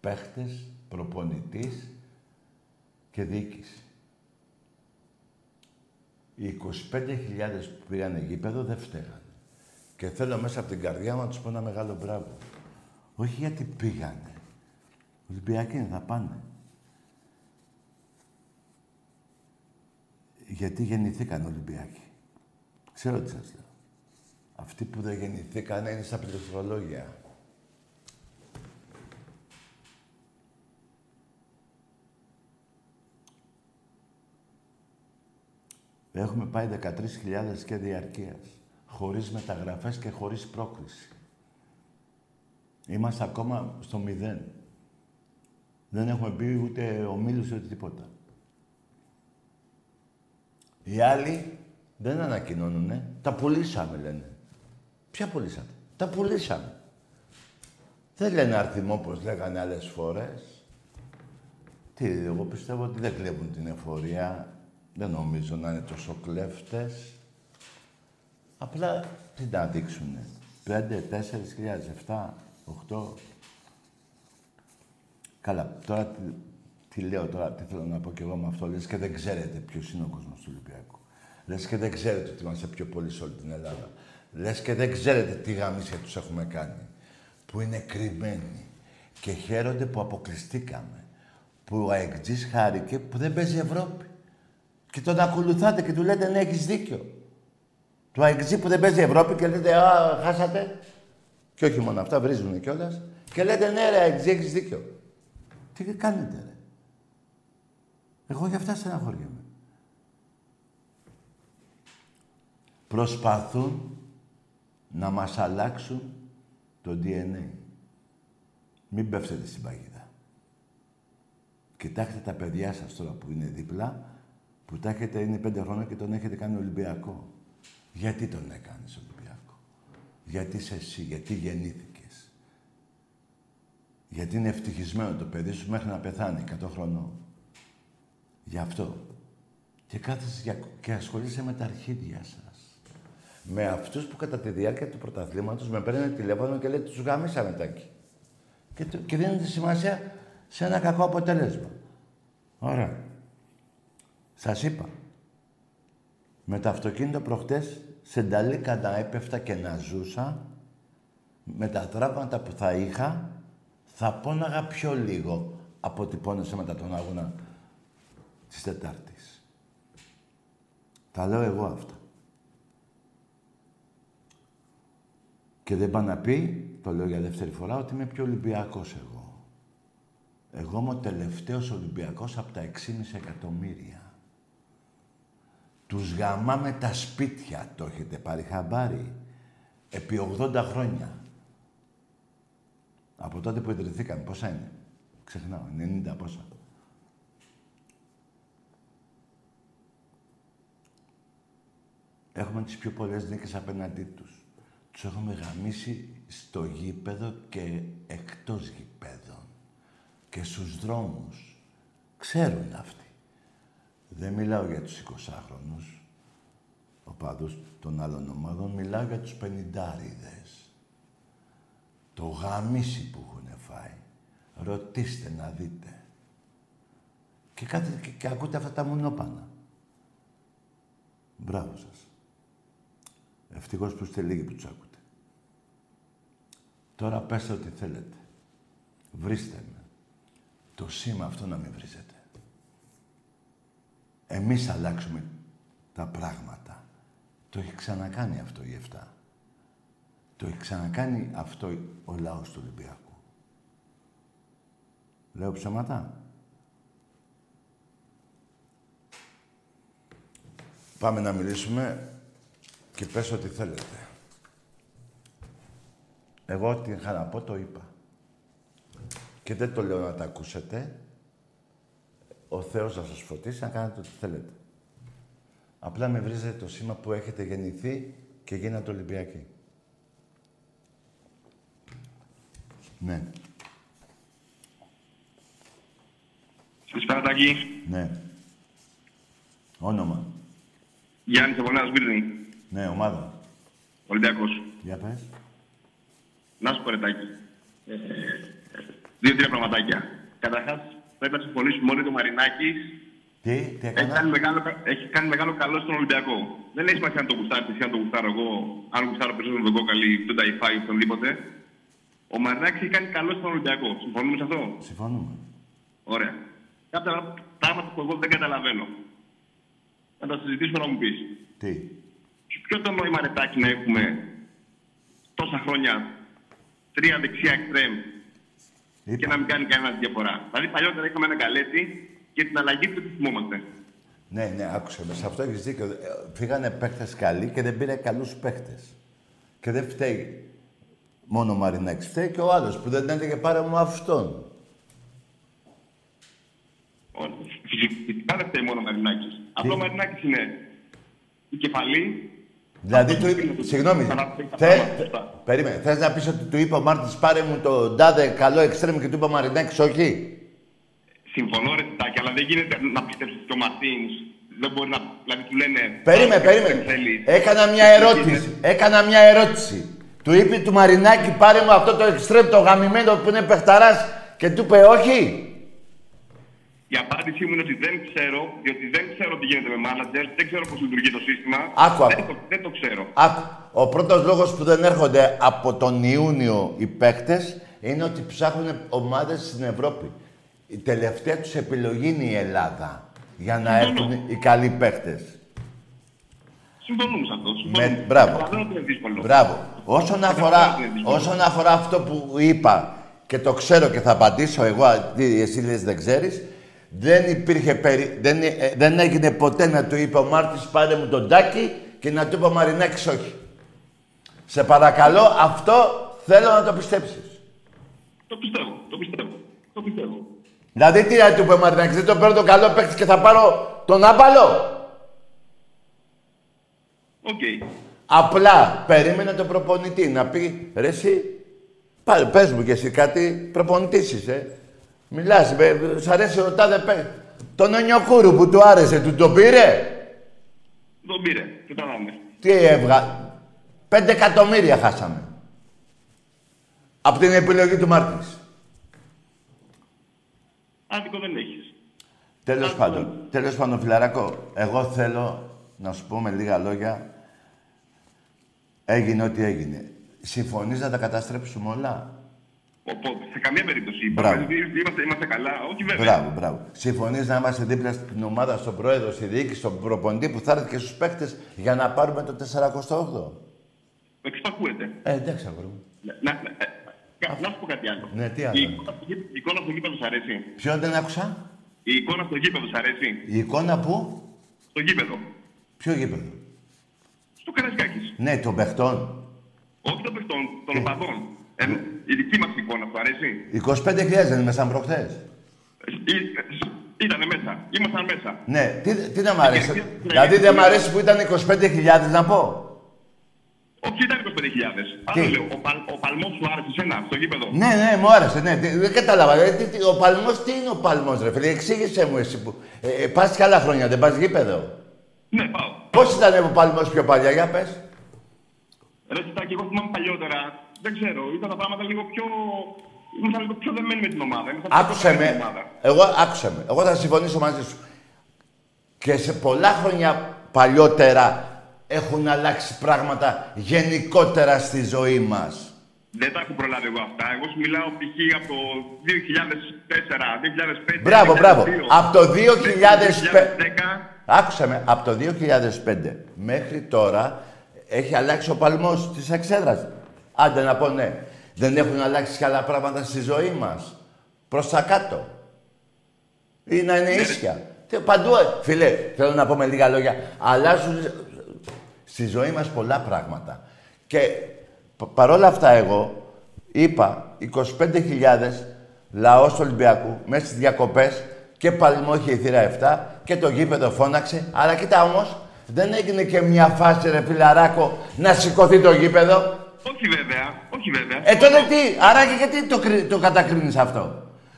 Παίχτες, προπονητής και διοίκηση. Οι 25.000 που πήγανε γήπεδο δεν φταίγανε. Και θέλω μέσα από την καρδιά μου να τους πω ένα μεγάλο μπράβο. Όχι γιατί πήγανε. Ολυμπιακοί θα πάνε. Γιατί γεννηθήκαν Ολυμπιακοί; Ξέρω τι σας λέω. Αυτοί που δεν γεννηθήκαν είναι στα πληροφορολόγια. Έχουμε πάει 13.000 και διαρκείας. Χωρίς μεταγραφές και χωρίς πρόκληση. Είμαστε ακόμα στο μηδέν. Δεν έχουμε μπει ούτε ομίλους ούτε τίποτα. Οι άλλοι δεν ανακοινώνουνε. Τα πουλήσαμε, λένε. Ποια πουλήσατε; Τα πουλήσαμε. Δεν λένε αριθμό, όπως λέγανε άλλες φορές. Τι, εγώ πιστεύω ότι δεν κλέβουν την εφορία. Δεν νομίζω να είναι τόσο κλέφτες. Απλά τι να δείξουνε. Πέντε, τέσσερις χιλιάδες, εφτά, οχτώ. Καλά, τώρα τι, τι, λέω τώρα, τι θέλω να πω κι εγώ με αυτό. Λες και δεν ξέρετε ποιος είναι ο κόσμος του Ολυμπιακού. Λες και δεν ξέρετε ότι είμαστε πιο πολλοί σε όλη την Ελλάδα. Λες και δεν ξέρετε τι γαμίσια τους έχουμε κάνει. Που είναι κρυμμένοι. Και χαίρονται που αποκλειστήκαμε. Που ο Αεκτζής χάρηκε που δεν παίζει Ευρώπη. Και τον ακολουθάτε και του λέτε ναι, έχεις δίκιο. Του Αεκτζή που δεν παίζει Ευρώπη και λέτε Α, χάσατε. Και όχι μόνο αυτά, βρίζουν κιόλας. Και λέτε ναι, ρε Αεκτζή, έχεις δίκιο. Τι κάνετε, ρε. Εγώ για αυτά στεναχωριέμαι. Προσπαθούν να μας αλλάξουν το DNA. Μην πέφτετε στην παγίδα. Κοιτάξτε τα παιδιά σας τώρα που είναι δίπλα, που τα έχετε, είναι πέντε χρόνια και τον έχετε κάνει Ολυμπιακό. Γιατί τον έκανες Ολυμπιακό; Γιατί είσαι εσύ, γιατί γεννήθηκες; Γιατί είναι ευτυχισμένο το παιδί σου μέχρι να πεθάνει 100 χρονών; Γι' αυτό. Και κάθεσαι και ασχολείσαι με τα αρχίδια σας. Με αυτούς που κατά τη διάρκεια του πρωταθλήματος με παίρνουν τηλέφωνο και λέει τους γάμισαμε τάκι. Και, και δίνουν σημασία σε ένα κακό αποτέλεσμα. Ωραία. Σας είπα. Με το αυτοκίνητο προχτές σε νταλίκα να έπεφτα και να ζούσα, με τα τραύματα που θα είχα, θα πόναγα πιο λίγο από ότι πόνεσε μετά τον αγώνα της Τετάρτης. Τα λέω εγώ αυτά. Και δεν πάει να πει, το λέω για δεύτερη φορά, ότι είμαι πιο Ολυμπιακός εγώ. Εγώ είμαι ο τελευταίος Ολυμπιακός από τα 6,5 εκατομμύρια. Τους γαμάμε τα σπίτια, το έχετε πάρει χαμπάρι. Επί 80 χρόνια. Από τότε που ιδρυθήκαμε, πόσα είναι; Ξεχνάω, 90 πόσα. Έχουμε τις πιο πολλές νίκες απέναντί τους. Τους έχουμε γαμίσει στο γήπεδο και εκτός γήπεδων. Και στους δρόμους. Ξέρουν αυτοί. Δεν μιλάω για τους 20χρονους, οπαδούς των άλλων ομάδων, μιλάω για τους πενιντάριδες. Το γαμίσι που έχουν φάει. Ρωτήστε να δείτε. Και, κάτι, και, και ακούτε αυτά τα μονόπανα. Μπράβο σας. Ευτυχώς που είστε λίγοι που τους ακούτε. Τώρα πέστε ό,τι θέλετε. Βρίστε με. Το σήμα αυτό να μην βρίζετε. Εμείς αλλάξουμε τα πράγματα. Το έχει ξανακάνει αυτό η Εφτά. Το έχει ξανακάνει αυτό ο λαός του Ολυμπιακού. Λέω ψέματα. Πάμε να μιλήσουμε και πες ό,τι θέλετε. Εγώ ό,τι είχα να πω το είπα. Και δεν το λέω να τα ακούσετε, ο Θεός θα σας φωτίσει να κάνετε ό,τι θέλετε. Απλά με βρίζετε το σήμα που έχετε γεννηθεί και γίνατε Ολυμπιακοί. Ναι. Καλησπέρα, Τάκη. Ναι. Όνομα. Γιάννης από Νέα Σμύρνη. Ναι, ομάδα. Ολυμπιακός. Για πες. Να σου πω, ρε, Τάκη. Ε, Δύο-τρία πραγματάκια. Καταρχάς, πρέπει να συμφωνήσουμε όλοι το Μαρινάκη Τι, τι έχει κάνει, έκανα. μεγάλο, έχει κάνει μεγάλο καλό στον Ολυμπιακό. Δεν έχει σημασία αν το γουστάρεις εσύ, αν το γουστάρω εγώ, αν γουστάρω περισσότερο τον κόκαλη, τον Ταϊφάη, οτονδήποτε. Ο Μαρινάκης έχει κάνει καλό στον Ολυμπιακό. Συμφωνούμε σε αυτό; Συμφωνούμε. Ωραία. Κάποια πράγματα που εγώ δεν καταλαβαίνω. Να τα συζητήσουμε να μου πεις. Τι; Ποιο το νόημα ρετάκι να έχουμε τόσα χρόνια τρία δεξιά εξτρέμ και Είπα. να μην κάνει κανένας διαφορά. Δηλαδή παλιότερα είχαμε ένα καλέτσι και την αλλαγή του τι θυμόμαστε. Ναι, ναι, άκουσε με. Σε αυτό έχεις δίκιο. Ε, Φύγανε παίχτε καλοί και δεν πήρε καλούς παίχτε. Και δεν φταίει μόνο ο Μαρινάκης. Φταίει και ο άλλος που δεν έλεγε πάρε μου αυτόν. Ο- Φυσικά δεν φταίει μόνο ο Μαρινάκης. Απλό ο Μαρινάκης είναι η κεφαλή. Δηλαδή του είπε. Συγγνώμη. Θε, θε- περίμενε. Θες να πεις ότι του είπε ο Μάρτιν πάρε μου το τάδε καλό εξτρέμ και του είπε ο Μαρινάκης όχι. Συμφωνώ ρε Τιτάκη, αλλά δεν γίνεται να πιστέψεις και ο Μαρτίνς. Δεν μπορεί να. Δηλαδή του λένε. Περίμενε, «Α, περίμενε. δεν θέλεις». Έκανα μια ερώτηση. Έκανα μια ερώτηση. Του είπε του Μαρινάκη πάρε μου αυτό το εξτρέμ το γαμημένο που είναι παιχταράς και του είπε όχι. Η απάντησή μου είναι ότι δεν ξέρω, διότι δεν ξέρω τι γίνεται με μάνατζερ, δεν ξέρω πώς λειτουργεί το σύστημα. Άκου, δεν, άκου. το, δεν το ξέρω. Άκου. Ο πρώτος λόγος που δεν έρχονται από τον Ιούνιο οι παίκτες είναι ότι ψάχνουν ομάδες στην Ευρώπη. Η τελευταία τους επιλογή είναι η Ελλάδα για να Συμφωνώ. έρθουν οι καλοί παίκτες. Συμφωνούμε σε αυτό. Με, συμφωνούμε. μπράβο. Καταλαβαίνω ότι είναι δύσκολο. Μπράβο. Όσον Καταλαβαίνω αφορά, ότι είναι δύσκολο. όσον αφορά αυτό που είπα και το ξέρω και θα απαντήσω εγώ, αντί εσύ λες δεν ξέρεις, δεν υπήρχε περι... δεν, ε, δεν έγινε ποτέ να του είπε ο Μάρτης πάρε μου τον τάκι και να του είπε ο Μαρινάκης όχι. Σε παρακαλώ, αυτό θέλω να το πιστέψεις. Το πιστεύω. Το πιστεύω. Το πιστεύω. Δηλαδή τι να του είπε ο Μαρινάκης, δεν τον παίρνω τον καλό παίκτη και θα πάρω τον άμπαλο. Οκ. Απλά περίμενε το προπονητή να πει ρε εσύ, πάλι πες μου και εσύ κάτι προπονητής είσαι. Μιλάς, με, σ' αρέσει ο τάδε πέ. Τον Ονιοκούρου που του άρεσε, του το πήρε; Τον πήρε. Και τον άμε. Τι έβγα. Πέντε εκατομμύρια χάσαμε. Από την επιλογή του Μάρτινς. Άδικο δεν έχεις. Τέλος πάντων, τέλος πάντων, φιλαράκο, εγώ θέλω να σου πω με λίγα λόγια. Έγινε ό,τι έγινε. Συμφωνείς να τα καταστρέψουμε όλα; Οπότε, σε καμία περίπτωση. Μπράβο. Είπαμε, Είμαστε, είμαστε καλά. Όχι βέβαια. Μπράβο, μπράβο. Συμφωνείς να είμαστε δίπλα στην ομάδα, στον πρόεδρο, στη διοίκηση, στον προπονητή που θα έρθει και στους παίκτες για να πάρουμε το 48ο. Εντάξει, το ακούετε. Ε, εντάξει, αγόρι μου. Να, να, ε, κα- να σου πω κάτι άλλο. Ναι, τι άλλο. Η εικόνα στο γήπεδο- η εικόνα στο γήπεδο σ' αρέσει; Ποιον δεν άκουσα; Η εικόνα στο γήπεδο σ' αρέσει; Η εικόνα που; Στο γήπεδο. Ποιο γήπεδο; Στο Καρασκάκης. Ναι, των παιχτών. Όχι των παιχτών, των οπαδών. Ε, η δική μας εικόνα σου αρέσει; 25.000 δεν είμαι σαν προχθές. Ε, Ήτανε μέσα. Ήμασταν μέσα. Ναι, τι, τι δεν μ' αρέσει; Ναι, δηλαδή ναι, δεν μ' ναι. αρέσει που ήταν 25.000 να πω. Όχι, ήταν 25.000. Τι; Άλλο λέω, ο, παλ, ο παλμός σου άρεσε σένα στο γήπεδο; Ναι, ναι, μου άρεσε. Ναι, Τι- δεν κατάλαβα. Ε, τι, τι, ο παλμός, τι είναι ο παλμός, ρε φίλε. Εξήγησε μου εσύ που. Ε, ε, πας και άλλα χρόνια, δεν πας γήπεδο; Ναι, πάω. Πώς ήταν ο παλμός πιο παλιά, για πες. Ρε Σιτάκη, εγώ θυμάμαι παλιότερα. Δεν ξέρω, ήταν τα πράγματα λίγο πιο... Ήμασταν λίγο πιο δεμένοι με την ομάδα. ήμασταν πιο Άκουσε δεμένοι με. την ομάδα. Εγώ, άκουσε με. Εγώ θα συμφωνήσω μαζί σου. Και σε πολλά χρόνια παλιότερα έχουν αλλάξει πράγματα γενικότερα στη ζωή μας. Δεν τα έχω προλάβει εγώ αυτά. Εγώ σου μιλάω π.χ. από το 2004, 2005. Μπράβο, 2002, μπράβο. Από το 2005. 2010. Άκουσα με, από το 2005 μέχρι τώρα έχει αλλάξει ο παλμός της εξέδρας. Άντε να πω ναι. Δεν έχουν αλλάξει και άλλα πράγματα στη ζωή μας. Προς τα κάτω. Ή να είναι ίσια. Τι, Παντού, ε, φίλε, θέλω να πω με λίγα λόγια. Αλλάζουν στη ζωή μας πολλά πράγματα. Και π- παρόλα αυτά εγώ είπα 25.000 λαός του Ολυμπιακού μέσα στις διακοπές και παλμό είχε η θύρα 7 και το γήπεδο φώναξε. Αλλά κοίτα όμως, δεν έγινε και μια φάση ρε φιλαράκο να σηκωθεί το γήπεδο. Όχι βέβαια, όχι βέβαια. Ε, τότε τι, άρα και γιατί το, κρι- το κατακρίνεις αυτό;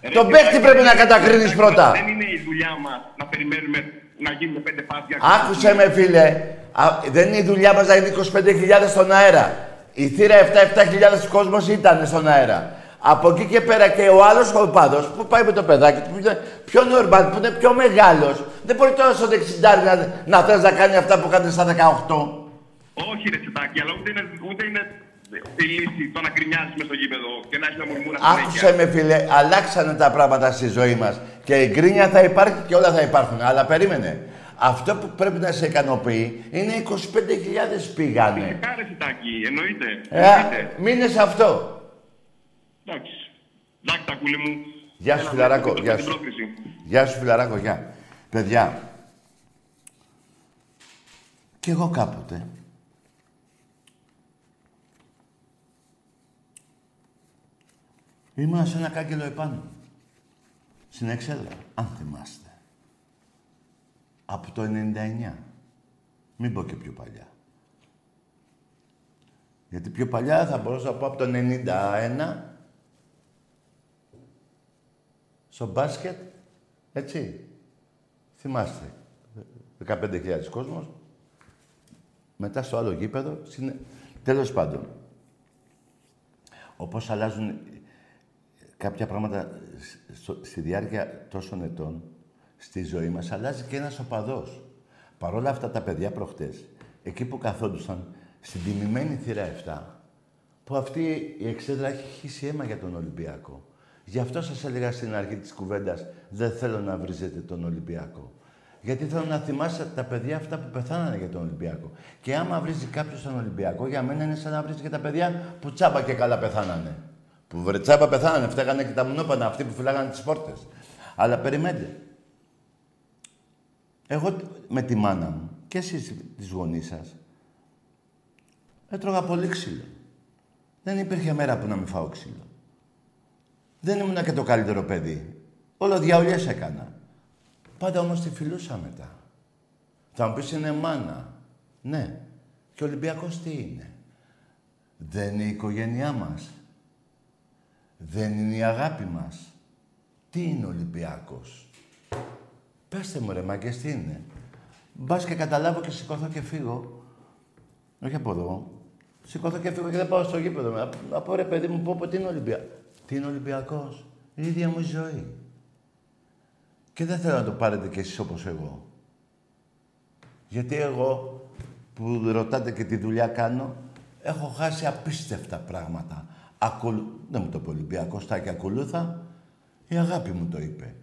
Ρε, Τον και παίκτη πάλι, πρέπει να ρε, κατακρίνεις ρε, πρώτα. Δεν είναι η δουλειά μας να περιμένουμε να γίνουν πέντε πάτια. Άκουσε με φίλε, Α, δεν είναι η δουλειά μας να είναι 25.000 στον αέρα. Η θύρα 7-7.000 κόσμος ήταν στον αέρα. Από εκεί και πέρα και ο άλλος οπαδός που πάει με το παιδάκι του, που είναι πιο νορμάλ, που είναι πιο μεγάλος, δεν μπορεί τώρα στο δεξιντάρι να, να θες να κάνει αυτά που κάνει στα 18. Όχι ρε Τσιτάκη, αλλά ούτε είναι, ούτε είναι η λύση το να γκρινιάζεις μες στο γήπεδο και να έχεις να μουρμούρα Άκουσε με φίλε, αλλάξανε τα πράγματα στη ζωή μας. Και η γκρίνια θα υπάρχει και όλα θα υπάρχουν. Αλλά περίμενε. Αυτό που πρέπει να σε ικανοποιεί είναι 25.000 πήγανε. Φυσικά ρε Τσιτάκη, εννοείται. Ε, εννοείται. μείνε σε αυτό. Εντάξει. Εντάξει τα κούλη μου. Γεια σου, Έλα, φιλαράκο, δώσ' γεια την σου. πρόκριση. Γεια σου φιλαράκο, γεια. Παιδιά, κι εγώ κάποτε ήμουν σε ένα κάγκελο επάνω. Στην Εξέδρα, αν θυμάστε. Από το 99. Μην πω και πιο παλιά. Γιατί πιο παλιά θα μπορούσα να πω από το 91 στο μπάσκετ, έτσι. Θυμάστε, 15.000 κόσμος. Μετά στο άλλο γήπεδο, στην... τέλος πάντων. Όπως αλλάζουν κάποια πράγματα στο- στη διάρκεια τόσων ετών στη ζωή μας, αλλάζει και ένας οπαδός. Παρ' όλα αυτά τα παιδιά προχτές, εκεί που καθόντουσαν στην τιμημένη θύρα 7, που αυτή η εξέδρα έχει χύσει αίμα για τον Ολυμπιακό. Γι' αυτό σας έλεγα στην αρχή της κουβέντας, δεν θέλω να βρίζετε τον Ολυμπιακό. Γιατί θέλω να θυμάστε τα παιδιά αυτά που πεθάνανε για τον Ολυμπιακό. Και άμα βρίζει κάποιος τον Ολυμπιακό, για μένα είναι σαν να βρίζει και τα παιδιά που τσάμπα και καλά πεθάνανε. Που βρε τσάμπα πεθάνανε, φταίγανε και τα μουνόπανα αυτοί που φυλάγανε τις πόρτες. Αλλά περιμένετε. Εγώ με τη μάνα μου και εσείς τις γονείς σας έτρωγα πολύ ξύλο. Δεν υπήρχε μέρα που να μην φάω ξύλο. Δεν ήμουνα και το καλύτερο παιδί. Όλο διαολιές έκανα. Πάντα όμως τη φιλούσα μετά. Θα μου πεις είναι μάνα. Ναι. Και ο Ολυμπιακός τι είναι; Δεν είναι η οικογένειά μας. Δεν είναι η αγάπη μας. Τι είναι ο Ολυμπιακός; Πέστε μου ρε μάγκες, τι είναι; Μπας και καταλάβω και σηκωθώ και φύγω. Όχι από εδώ. Σηκωθώ και φύγω και δεν πάω στο γήπεδο. Να πω ρε παιδί μου, πω, πω τι είναι Ολυμπιακός. Τι είναι Ολυμπιακός; Είναι η ίδια μου η ζωή. Και δεν θέλω να το πάρετε κι εσείς όπως εγώ. Γιατί εγώ που ρωτάτε και τι δουλειά κάνω, έχω χάσει απίστευτα πράγματα. Ακολ... Δεν μου το πει Ολυμπιακός, και ακολούθα. Η αγάπη μου το είπε.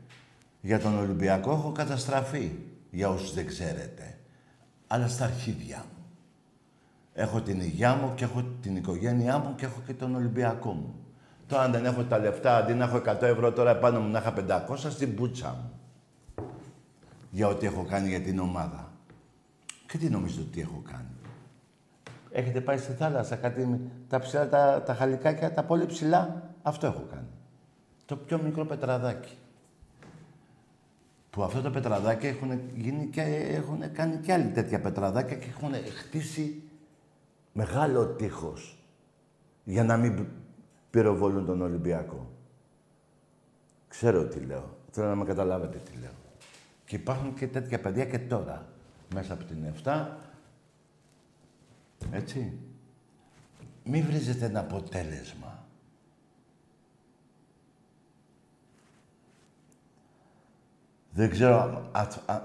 Για τον Ολυμπιακό έχω καταστραφεί, για όσους δεν ξέρετε. Αλλά στα αρχίδια μου. Έχω την υγειά μου και έχω την οικογένειά μου και έχω και τον Ολυμπιακό μου. Τώρα αν δεν έχω τα λεφτά, αντί να έχω 100 ευρώ τώρα επάνω μου να είχα 500 στην πούτσα μου. Για ό,τι έχω κάνει για την ομάδα. Και τι νομίζετε ότι έχω κάνει. Έχετε πάει στη θάλασσα, κάτι, τα ψηλά, τα, τα χαλικάκια, τα πολύ ψηλά. Αυτό έχω κάνει. Το πιο μικρό πετραδάκι. Που αυτό το πετραδάκι έχουν, γίνει και, έχουν κάνει και άλλοι τέτοια πετραδάκια και έχουν χτίσει μεγάλο τείχος για να μην πυροβολούν τον Ολυμπιακό. Ξέρω τι λέω. Θέλω να με καταλάβετε τι λέω. Και υπάρχουν και τέτοια παιδιά και τώρα. Μέσα από την 7. Έτσι. Μην βρίζετε ένα αποτέλεσμα. Δεν ξέρω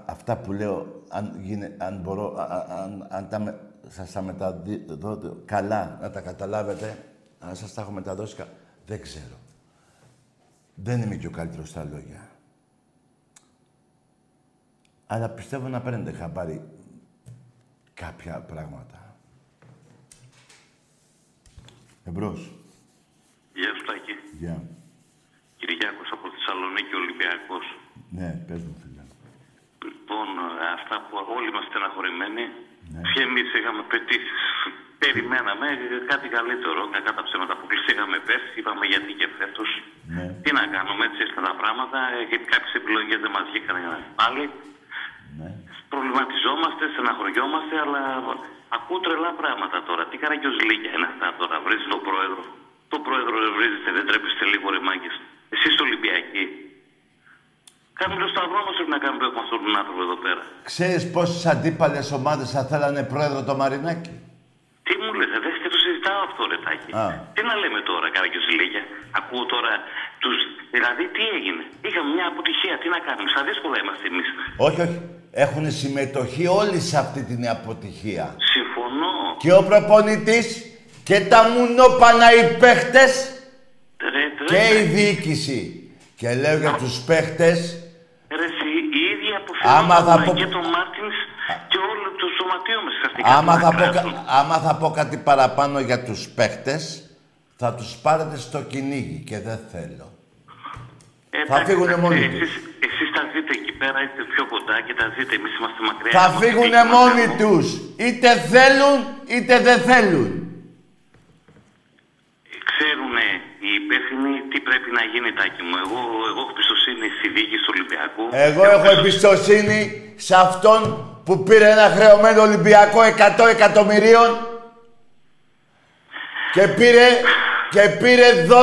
αυτά που λέω, αν, γίνε, αν μπορώ, αν, αν τα, σας τα μεταδώσω καλά, να τα καταλάβετε, αν σας τα έχω μεταδώσει, δεν ξέρω. Δεν είμαι και ο καλύτερος στα λόγια. Αλλά πιστεύω να παίρνετε χαμπάρι κάποια πράγματα. Εμπρός. Γεια σου, Τάκη. Γεια. Κυριάκος από Θεσσαλονίκη, Ολυμπιακός. Ναι, πες μου, φίλε. Λοιπόν, αυτά που όλοι είμαστε στεναχωρημένοι, Ναι. και εμείς είχαμε πετύχει. Περιμέναμε κάτι καλύτερο, κακά τα ψέματα που είχαμε πέσει, είπαμε γιατί και φέτος. Ναι. Τι να κάνουμε, έτσι ήρθαν τα πράγματα, γιατί κάποιες επιλογές δεν μας βγήκαν πάλι. Ναι. Προβληματιζόμαστε, στεναχωριόμαστε, αλλά ακούω τρελά πράγματα τώρα. Τι καραγκιόζηλίκια είναι αυτά τώρα, βρίζει τον πρόεδρο. Το πρόεδρο ρε βρίζετε, δεν τρέπεστε λίγο ρε μάγκες. Εσείς Ολυμπιακοί. Κάνουμε το σταυρό μας πρέπει να κάνουμε που έχουμε αυτόν τον άνθρωπο εδώ πέρα. Ξέρεις πόσες αντίπαλες ομάδες θα θέλανε πρόεδρο το Μαρινάκι. Τι μου λέτε, δεν και το συζητάω αυτό ρε Τάκη. Α. Τι να λέμε τώρα, καραγκιόζηλίκια. Ακούω τώρα τους... Δηλαδή τι έγινε; Είχαμε μια αποτυχία, τι να κάνουμε. Στα δύσκολα είμαστε εμείς. Όχι, όχι. Έχουν συμμετοχή όλοι σε αυτή την αποτυχία. Συμφωνώ. Και ο προπονητής και τα μουνόπανα οι παίχτες Ρε, ρε, και η διοίκηση. Και λέω για τους παίχτες, Ρε, εσύ, οι ίδιοι Άμα θα αποφεύγουν πω- και τον Μάρτινς και όλο το σωματείο μας ουσιαστικά. άμα που θα, να πω, κα- κράσουν. άμα θα πω κάτι παραπάνω για τους παίχτες, θα τους πάρετε στο κυνήγι και δεν θέλω. Ε, θα εντάξει, φύγουνε εντάξει, μόνοι εσείς, τους. εσείς τα ζείτε εκεί πέρα, είστε πιο κοντά και τα ζείτε. Εμείς είμαστε μακριά. Θα Είμαστε φύγουνε εκεί, μόνοι είμαστε τους. Είτε θέλουν, είτε δεν θέλουν. Ξέρουν οι υπεύθυνοι τι πρέπει να γίνει, Τάκη μου. Εγώ, εγώ έχω πιστοσύνη στη διοίκηση του Ολυμπιακού. Εγώ έχω εμπιστοσύνη σε αυτόν που πήρε ένα χρεωμένο Ολυμπιακό 100 εκατομμυρίων και πήρε, και πήρε 12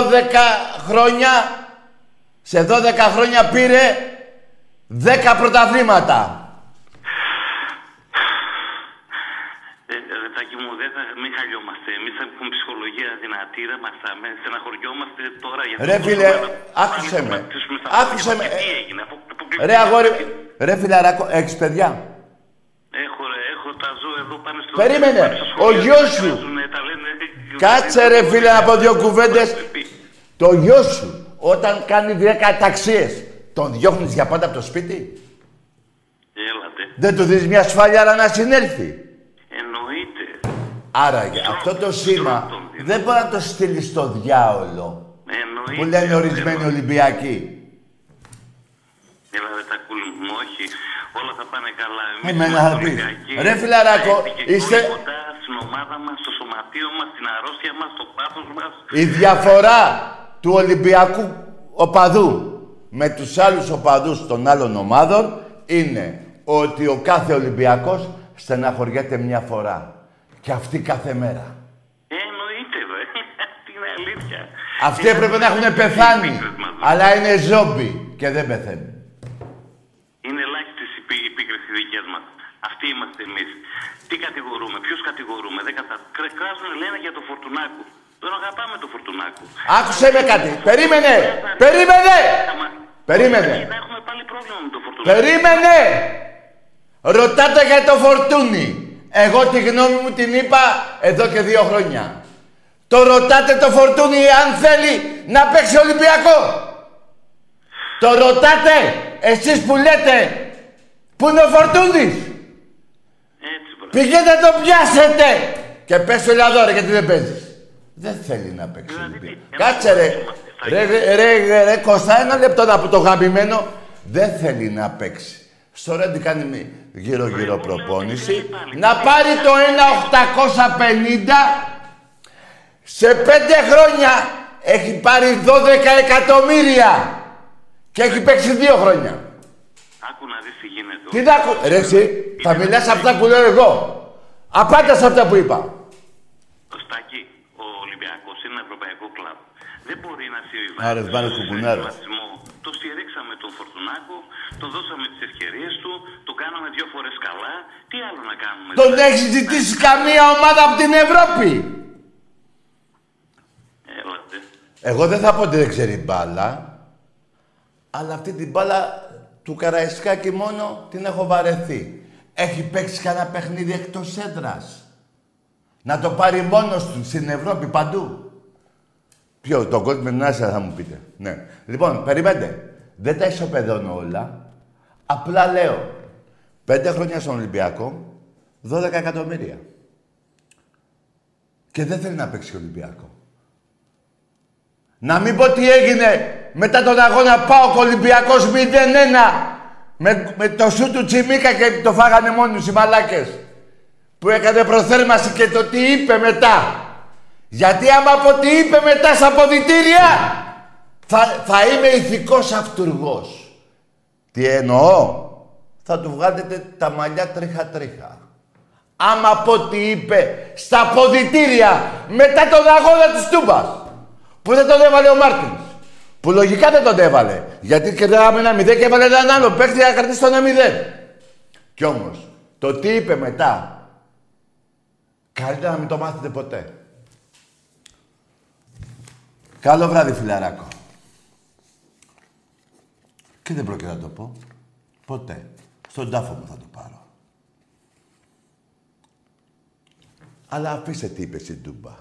χρόνια, σε 12 χρόνια πήρε 10 πρωταθλήματα. Ε, ρε, Τάκη μου, δεν θα, μην χαλιόμαστε. Εμείς έχουμε ψυχολογία δυνατή, δεν μαθάμε. Στεναχωριόμαστε τώρα για Ρε, το φίλε, πάλι άκουσε θα με. πατήσουμε στα Άκουσε πόδια μας. με. Και Τι έγινε, απο- αποκλειστικά. Ρε αγόρι, ρε φιλαράκο, έχεις παιδιά. Έχω, ρε, έχω τα ζω εδώ πάνω στο... Περίμενε, πάνω στο ο σχολείο, γιος τα σου. βγάζουνε, τα λένε, ε, Κάτσε, ρε, φίλε, από δύο κουβέντες. Το γιο σου, όταν κάνει 10 ταξίες, τον διώχνεις για πάντα από το σπίτι; Έλατε. Δεν του δίνεις μια ασφάλεια να συνέλθει. Εννοείται. Άρα για αυτό το σήμα δεν μπορεί να το στείλεις στο διάολο Εννοείται. που λένε ορισμένοι Ολυμπιακοί. Έλα, ρε, τα κούλι μου, όχι. Όλα θα πάνε καλά. Εμείς Εμένα είμαστε θα πεις. Ολυμπιακοί. Ρε, φιλαράκο, Θα έρθει και είστε- πολύ κοντά στην ομάδα μας, στο σωματείο μας, στην αρρώστια μας, στο πάθος μας. Η διαφορά του Ολυμπιακού οπαδού με τους άλλους οπαδούς των άλλων ομάδων είναι ότι ο κάθε Ολυμπιακός στεναχωριέται μια φορά. Και αυτή κάθε μέρα. Ε, εννοείται, δε. Τι είναι αλήθεια. Αυτοί Ε, έπρεπε να έχουν είναι πεθάνει. πίκρες μας, δε. Αλλά είναι ζόμπι και δεν πεθαίνουν. Είναι ελάχιστε οι πί- οι πίκρε οι δικέ μα. Αυτοί είμαστε εμεί. Τι κατηγορούμε, ποιου κατηγορούμε. Δεν κατα... κρε- Κράζουν, λένε για το Φορτουνάκου. Τον αγαπάμε το Φορτουνάκου. Άκουσε με κάτι. Περίμενε. Περίμενε. Περίμενε. Να έχουμε πάλι πρόβλημα με το Φορτουνάκου. Περίμενε! Ρωτάτε για το φορτούνι. Εγώ τη γνώμη μου την είπα εδώ και δύο χρόνια. Το ρωτάτε το φορτούνι αν θέλει να παίξει Ολυμπιακό. Το ρωτάτε εσείς που λέτε που είναι ο φορτούνις. Έτσι, μπρο. Πηγαίνετε να το πιάσετε. Και πες του Ελλάδο ρε γιατί δεν παίζεις. Δεν θέλει να παίξει Δηλαδή, Ολυμπιακό. τι, Κάτσε ρε. είμαστε, θα Ρε, ρε, ρε, ρε, ρε, Κώστα, ένα λεπτό να πω το γαμημένο. Δεν θέλει να παίξει. Στο Ρέντι κάνει γύρω-γύρω προπόνηση. Να πάρει το 1.850 σε πέντε χρόνια έχει πάρει 12 εκατομμύρια και έχει παίξει δύο χρόνια. Άκου να δεις τι γίνεται. Τι να ακού... Ρε εσύ, θα μιλάς αυτά που λέω εγώ. Απάντας σε αυτά που είπα. Ο Στάκη, ο Ολυμπιακός είναι ένα ευρωπαϊκό κλαμπ. Δεν μπορεί να Άρε, συμβιβάσει. βάλε κουμπουνάρα. Το στηρίξαμε τον Φορτουνάκο, το δώσαμε τις ευκαιρίες του, το κάναμε δύο φορές καλά. Τι άλλο να κάνουμε. Τον δηλαδή; έχει ζητήσει καμία ομάδα από την Ευρώπη. Έλατε. Εγώ δεν θα πω ότι δεν ξέρει μπάλα. Αλλά αυτή την μπάλα του Καραϊσκάκη μόνο την έχω βαρεθεί. Έχει παίξει κανένα παιχνίδι εκτός έδρας. Να το πάρει μόνος του στην Ευρώπη παντού. Ποιο, τον κόλ με την Άσια θα μου πείτε. Ναι. Λοιπόν, περιμένετε. Δεν τα ισοπεδώνω όλα. Απλά λέω. Πέντε χρόνια στον Ολυμπιακό, 12 εκατομμύρια. Και δεν θέλει να παίξει Ολυμπιακό. Να μην πω τι έγινε μετά τον αγώνα πάω Ολυμπιακός 0-1 με, με το σου του Τσιμίκα και το φάγανε μόνοι τους οι μαλάκες που έκανε προθέρμαση και το τι είπε μετά. Γιατί άμα πω τι είπε μετά στα αποδητήρια θα, θα είμαι ηθικός αυτούργος. Τι εννοώ; Θα του βγάλετε τα μαλλιά τρίχα τρίχα. Άμα πω τι είπε στα αποδητήρια μετά τον αγώνα της Τούμπας που δεν τον έβαλε ο Μάρτινς. Που λογικά δεν τον έβαλε. Γιατί κερδάγαμε ένα μηδέν και έβαλε έναν άλλο παίχτη να κρατήσει το ένα μηδέν. Κι όμως, το τι είπε μετά, καλύτερα να μην το μάθετε ποτέ. Καλό βράδυ, φιλαράκο. Και δεν πρόκειται να το πω. Ποτέ. Στον τάφο μου θα το πάρω. Αλλά αφήστε τι είπε στην Τούμπα.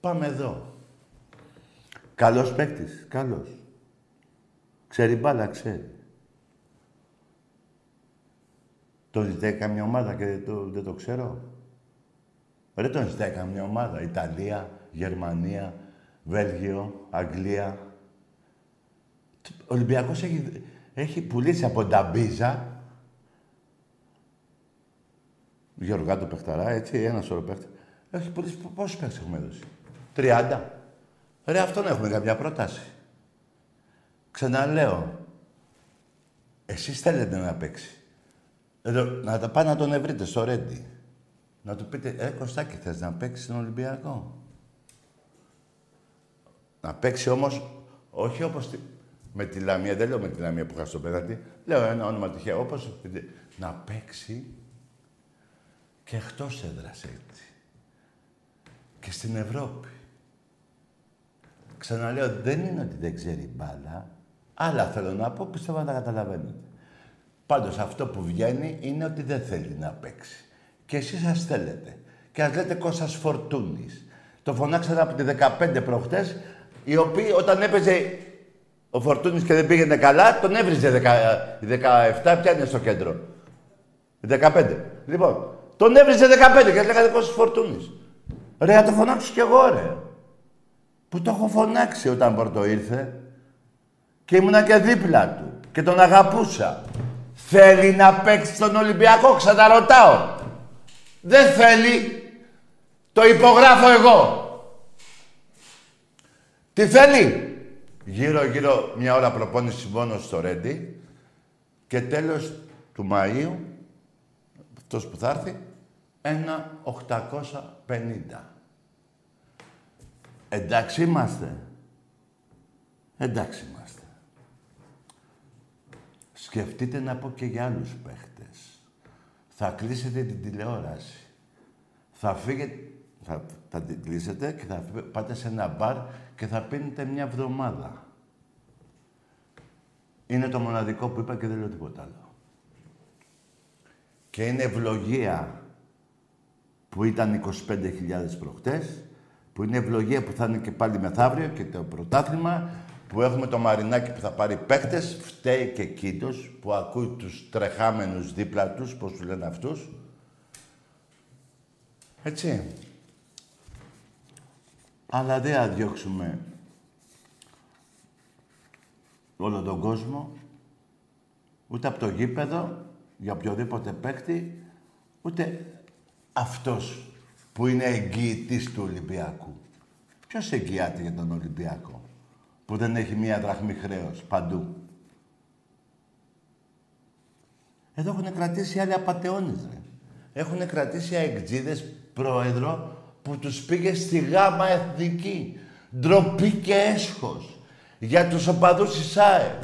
Πάμε εδώ. Καλός παίκτης. Καλός. Ξέρει μπάλα, ξέρει. Τον ζητάει καμιά ομάδα και δεν το, δεν το ξέρω. Δεν τον ζητάει καμιά ομάδα. Ιταλία, Γερμανία, Βέλγιο, Αγγλία. Ο Ολυμπιακός έχει, έχει πουλήσει από Νταμπίζα Γεωργάτο Πεχταρά, έτσι, ένα σωρό παίχτες. Έχει πουλήσει πόσους παίχτες έχουμε δώσει; 30. Ρε, αυτόν έχουμε καμιά πρόταση. Ξαναλέω. Εσείς θέλετε να παίξει. Εδώ, να τα πάνε να τον ευρείτε στο Ρέντι. Να του πείτε, ε, Κωστάκη, θες να παίξεις στον Ολυμπιακό; Να παίξει όμως, όχι όπως τη- με τη Λαμία, δεν λέω με τη Λαμία που είχα στο πέναντι, λέω ένα όνομα τυχαίο, όπως να παίξει και εκτός έδρας έτσι. Και στην Ευρώπη. Ξαναλέω, δεν είναι ότι δεν ξέρει μπάλα. Άλλα θέλω να πω, πιστεύω να τα καταλαβαίνετε. Πάντως αυτό που βγαίνει είναι ότι δεν θέλει να παίξει. Και εσείς σας θέλετε. Και ας λέτε Κώστας Φορτούνης. Το φωνάξατε από τη 15 προχτές, οι οποίοι όταν έπαιζε ο Φορτούνης και δεν πήγαινε καλά, τον έβριζε δεκα- η 17, ποια είναι στο κέντρο. Η 15. Λοιπόν, τον έβριζε 15 και λέγανε Κώστας Φορτούνης. Ρε, να το φωνάξω κι εγώ, ρε. Που το έχω φωνάξει όταν πρώτο ήρθε. Και ήμουνα και δίπλα του. Και τον αγαπούσα. Θέλει να παίξει στον Ολυμπιακό, ξαναρωτάω. Δεν θέλει. Το υπογράφω εγώ. Τι θέλει; Γύρω-γύρω μια ώρα προπόνηση μόνο στο Ρέντι. Και τέλος του Μαΐου, αυτός που θα έρθει, ένα 850. Εντάξει είμαστε. Εντάξει είμαστε. Σκεφτείτε να πω και για άλλους παίχτες. Θα κλείσετε την τηλεόραση. Θα φύγετε, θα, θα την κλείσετε και θα πάτε σε ένα μπαρ και θα πίνετε μια εβδομάδα. Είναι το μοναδικό που είπα και δεν λέω τίποτα άλλο. Και είναι ευλογία που ήταν 25.000 προχτές, που είναι ευλογία που θα είναι και πάλι μεθαύριο και το πρωτάθλημα, που έχουμε το Μαρινάκι που θα πάρει παίχτες, φταίει και εκείνος που ακούει τους τρεχάμενους δίπλα τους, πώς τους λένε αυτούς. Έτσι. Αλλά δεν θα διώξουμε όλο τον κόσμο, ούτε από το γήπεδο, για οποιοδήποτε παίκτη, ούτε αυτός που είναι εγγυητής του Ολυμπιακού. Ποιος εγγυάται για τον Ολυμπιακό, που δεν έχει μία δραχμή χρέος παντού; Εδώ έχουν κρατήσει άλλοι απαταιώνες, ρε. Έχουν κρατήσει αεκτζίδες πρόεδρο που τους πήγε στη γάμα εθνική. Ντροπή και έσχος για τους οπαδούς της ΑΕΠ.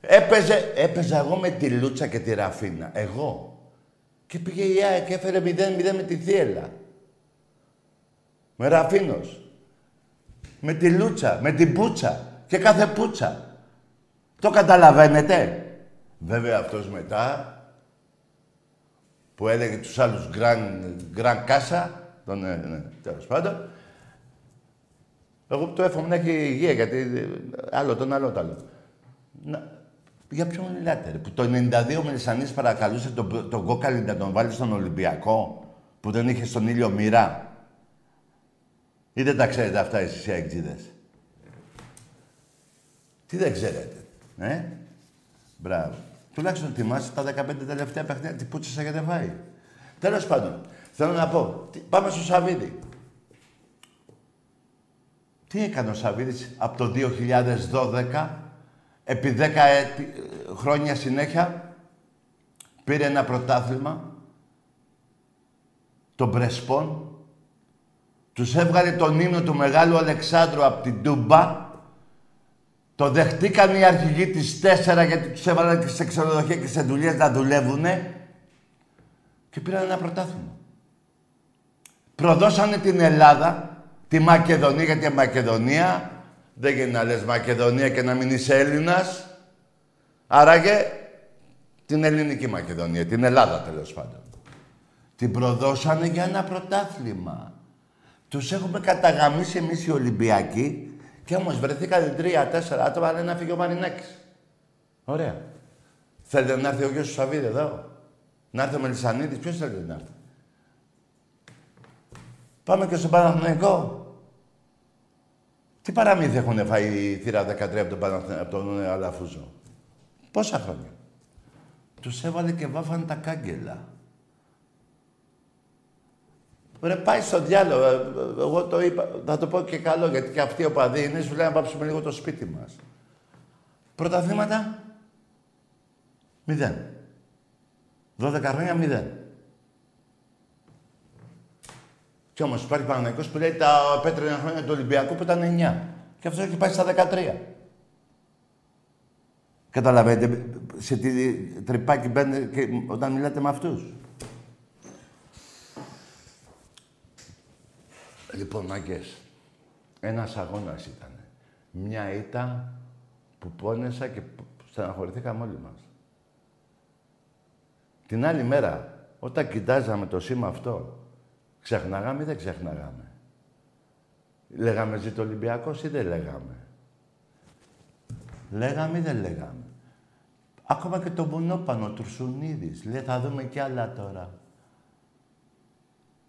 Έπαιζε, έπαιζα εγώ με τη Λούτσα και τη Ραφίνα. Εγώ. Και πήγε η ΑΕΚ και έφερε 0-0 με τη Θίελα. Με Ραφίνος. Με τη Λούτσα, με την Πούτσα και κάθε Πούτσα. Το καταλαβαίνετε. Βέβαια αυτός μετά που έλεγε τους άλλους Γκραν, Κάσα, τον, ναι, ναι, τέλος πάντων, εγώ το εύχομαι να έχει υγεία, γιατί άλλο τον άλλο το άλλο. Να, για ποιον μιλάτε, ρε, που το 92 ο Μελισσανής παρακαλούσε τον, τον Κόκαλη να τον βάλει στον Ολυμπιακό, που δεν είχε στον ήλιο μοίρα; Ή δεν τα ξέρετε αυτά εσείς οι αεκτζίδες. Τι δεν ξέρετε, ε; Μπράβο. Τουλάχιστον θυμάσαι τα 15 τελευταία παιχνίδια, τι πούτσες έχετε φάει. Τέλος πάντων, θέλω να πω, πάμε στο Σαββίδι. Τι έκανε ο Σαββίδης από το 2012, επί 10 χρόνια συνέχεια, πήρε ένα πρωτάθλημα, τον Πρεσπόν, τους έβγαλε τον ύμνο του Μεγάλου Αλεξάνδρου από την Τούμπα, το δεχτήκαν οι αρχηγοί της 4 γιατί τους έβαλαν και σε ξενοδοχεία και σε δουλειές να δουλεύουνε και πήραν ένα πρωτάθλημα. Προδώσανε την Ελλάδα Τη Μακεδονία, γιατί η Μακεδονία δεν γίνει να λες Μακεδονία και να μην είσαι Έλληνας. Άραγε την ελληνική Μακεδονία, την Ελλάδα τέλος πάντων. Την προδώσανε για ένα πρωτάθλημα. Τους έχουμε καταγαμίσει εμείς οι Ολυμπιακοί και όμως βρεθήκατε τρία-τέσσερα άτομα λένε να φύγει ο Μαρινάκης. Ωραία. Θέλετε να έρθει ο γιος του Σαββίδη εδώ; Να έρθει ο Μελισανίδης; Ποιος θέλετε να έρθει; Πάμε και στον Παναθηναϊκό. Τι παραμύθι έχουν φάει η θύρα 13 από τον, Παναθ... από τον Αλαφούζο; Πόσα χρόνια; Τους έβαλε και βάφανε τα κάγκελα. Ρε, πάει στο διάλογο. Εγώ το είπα, θα το πω και καλό, γιατί και αυτοί ο παδί είναι, σου λέει να πάψουμε λίγο το σπίτι μας. Πρωταθλήματα, μηδέν. Δώδεκα χρόνια, μηδέν. Κι όμως υπάρχει Παναγενικό που λέει τα πέτρινα χρόνια του Ολυμπιακού που ήταν 9. Και αυτός έχει πάει στα 13. Καταλαβαίνετε σε τι τρυπάκι μπαίνετε και όταν μιλάτε με αυτούς. Λοιπόν, μάγκες, ένας αγώνας ήταν. Μια ήττα που πόνεσα και στεναχωρηθήκαμε όλοι μας. Την άλλη μέρα, όταν κοιτάζαμε το σήμα αυτό, Ξεχνάγαμε ή δεν ξεχνάγαμε; Λέγαμε ζήτω Ολυμπιακός ή δεν λέγαμε; Λέγαμε ή δεν λέγαμε; Ακόμα και τον Μπουνόπανο, ο Τουρσουνίδης. Λέει, θα δούμε κι άλλα τώρα.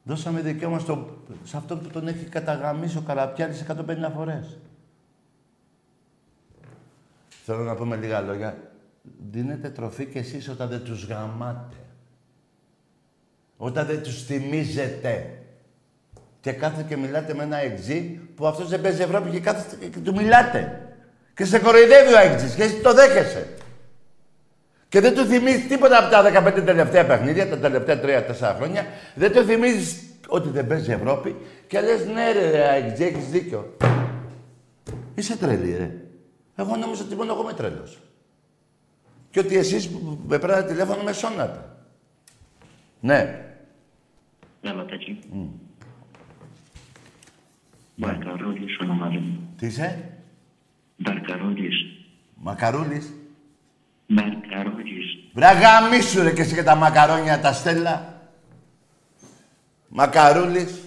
Δώσαμε δικαίωμα στο, σε αυτό που τον έχει καταγαμίσει ο Καραπιάλης 150 φορές. Θέλω να πούμε λίγα λόγια. Δίνετε τροφή κι εσείς όταν δεν τους γαμάτε. Όταν δεν τους θυμίζετε. Και κάθετε και μιλάτε με ένα εξή που αυτός δεν παίζει Ευρώπη και κάθετε και του μιλάτε. Και σε κοροϊδεύει ο εξή και εσύ το δέχεσαι. Και δεν του θυμίζεις τίποτα από τα 15 τελευταία παιχνίδια, τα τελευταία 3-4 χρόνια. Δεν του θυμίζεις ότι δεν παίζει Ευρώπη. Και λες, ναι ρε, ρε έχεις δίκιο. Είσαι τρελή, ρε. Εγώ νόμιζα ότι μόνο εγώ είμαι τρελός. Και ότι εσείς με πέρατε τηλέφωνο με σώνατε. Ναι. Ναι, Ματάκη. Mm. Μπαρκαρόλης όνομα Τι είσαι; Μπαρκαρόλης. Μακαρούλης. Μακαρόνις. Βραγαμίσου ρε και εσύ και τα μακαρόνια τα στέλνα. Μακαρούλης.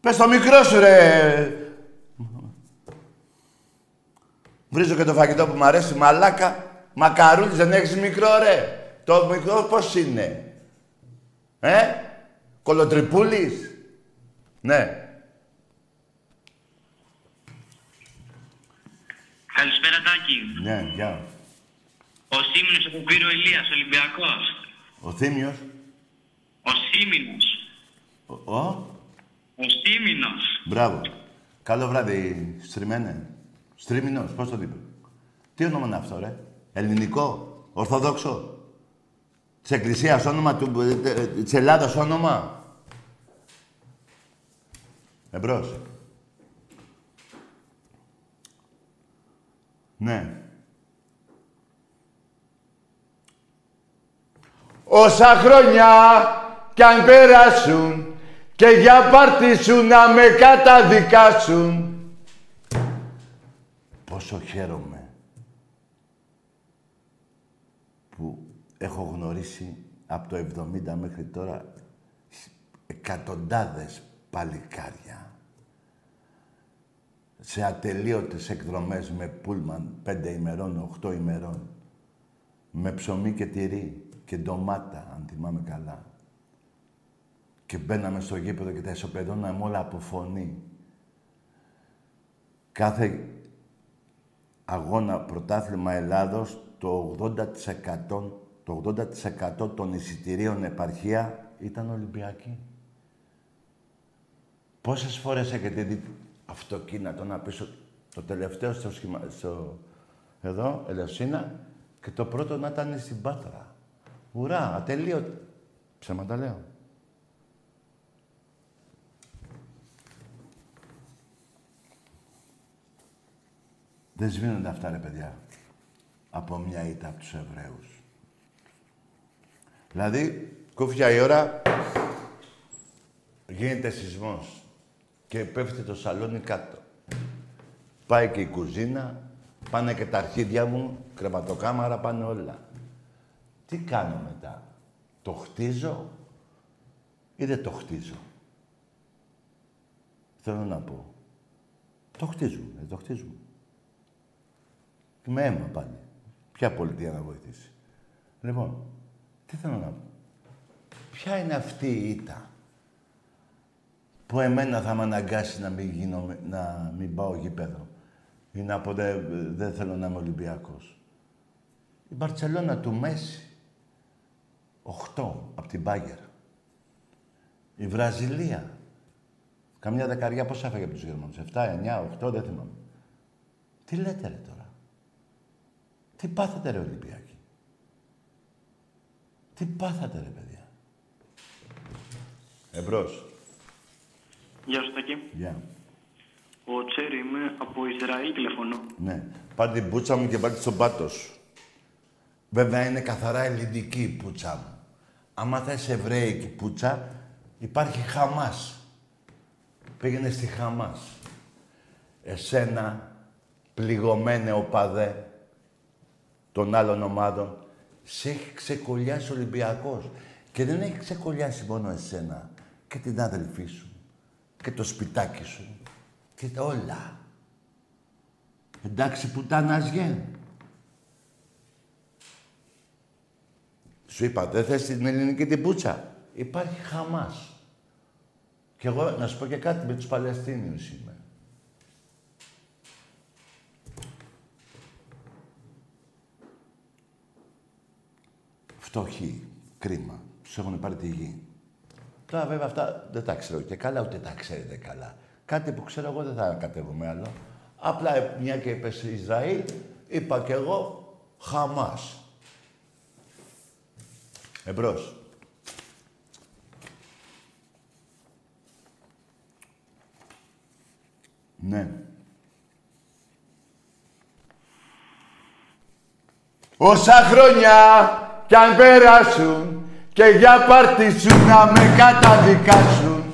Πες το μικρό σου ρε. Βρίζω και το φαγητό που μου αρέσει, μαλάκα. Μακαρούλης δεν έχεις μικρό ρε. Το μικρό πώς είναι; Ε, κολοτριπούλης; Ναι. Καλησπέρα, Τάκη. Ναι, γεια. Ο Σίμινος από Πύρο Ηλίας, Ολυμπιακός. Ο Θήμιος; Ο Σίμινος. Ο. ο; Ο Σίμινος. Μπράβο. Καλό βράδυ, στριμμένε. Στρίμινος, πώς το είπε. Τι όνομα είναι αυτό, ρε; Ελληνικό, Ορθόδοξο. Της Εκκλησίας όνομα, του, ε, ε, της Ελλάδας όνομα. Εμπρός. Ναι. Όσα χρόνια κι αν περάσουν και για πάρτι σου να με καταδικάσουν. Πόσο χαίρομαι που έχω γνωρίσει από το 70 μέχρι τώρα εκατοντάδες παλικάρια σε ατελείωτες εκδρομές με πούλμαν πέντε ημερών, οχτώ ημερών, με ψωμί και τυρί και ντομάτα, αν θυμάμαι καλά. Και μπαίναμε στο γήπεδο και τα ισοπεδώναμε όλα από φωνή. Κάθε αγώνα πρωτάθλημα Ελλάδος, το 80%, το 80 των εισιτηρίων επαρχία ήταν Ολυμπιακοί. Πόσες φορές έχετε δει αυτοκίνητο να πίσω το τελευταίο στο, σχημα... στο... εδώ, Ελευσίνα, και το πρώτο να ήταν στην Πάτρα. Ουρά, ατελείωτο. Ψέματα λέω. Δεν σβήνονται αυτά, ρε παιδιά, από μια ήττα από τους Εβραίους. Δηλαδή, κούφια η ώρα, γίνεται σεισμός και πέφτει το σαλόνι κάτω. Πάει και η κουζίνα, πάνε και τα αρχίδια μου, κρεβατοκάμαρα, πάνε όλα. Τι κάνω μετά. Το χτίζω ή δεν το χτίζω; Θέλω να πω. Το χτίζουμε, δεν το χτίζουμε. Και με αίμα πάλι. Ποια πολιτεία να βοηθήσει. Λοιπόν, τι θέλω να πω. Ποια είναι αυτή η ήττα που εμένα θα με αναγκάσει να μην, γίνω, να μην πάω γήπεδο ή να πω δεν θέλω να είμαι Ολυμπιακός. Η Μπαρτσελώνα του Μέση, 8 από την Μπάγκερ. Η Βραζιλία, καμιά δεκαριά πώς έφαγε από τους Γερμανούς, 7, 9, 8, δεν θυμάμαι. Τι λέτε ρε τώρα; Τι πάθατε ρε Ολυμπιακοί. Τι πάθατε ρε παιδιά; Εμπρός. Γεια σου, Τάκη. Γεια. Ο Τσέρι είμαι από Ισραήλ τηλεφωνώ. Ναι. Πάρε την πούτσα μου και πάρε στον πάτο σου. Βέβαια είναι καθαρά ελληνική η πούτσα μου. Άμα θες εβραίικη πούτσα, υπάρχει Χαμάς. Πήγαινε στη Χαμάς. Εσένα, πληγωμένε οπαδέ των άλλων ομάδων, σε έχει ξεκολλιάσει ο Ολυμπιακός. Και δεν έχει ξεκολλιάσει μόνο εσένα και την άδελφή σου και το σπιτάκι σου και τα όλα. Εντάξει πουτάνας γεν. Σου είπα, δεν θες την ελληνική την πούτσα; Υπάρχει Χαμάς. Και εγώ να σου πω και κάτι με τους Παλαιστίνιους είμαι. Φτωχοί, κρίμα. Τους έχουν πάρει τη γη. Τώρα βέβαια αυτά δεν τα ξέρω και καλά, ούτε τα ξέρετε καλά. Κάτι που ξέρω εγώ δεν θα κατέβουμε άλλο. Απλά μια και είπες Ισραήλ, Είπα κι εγώ Χαμάς. Εμπρός. Ναι. Όσα χρόνια κι αν περάσουν και για πάρτι σου να με καταδικάσουν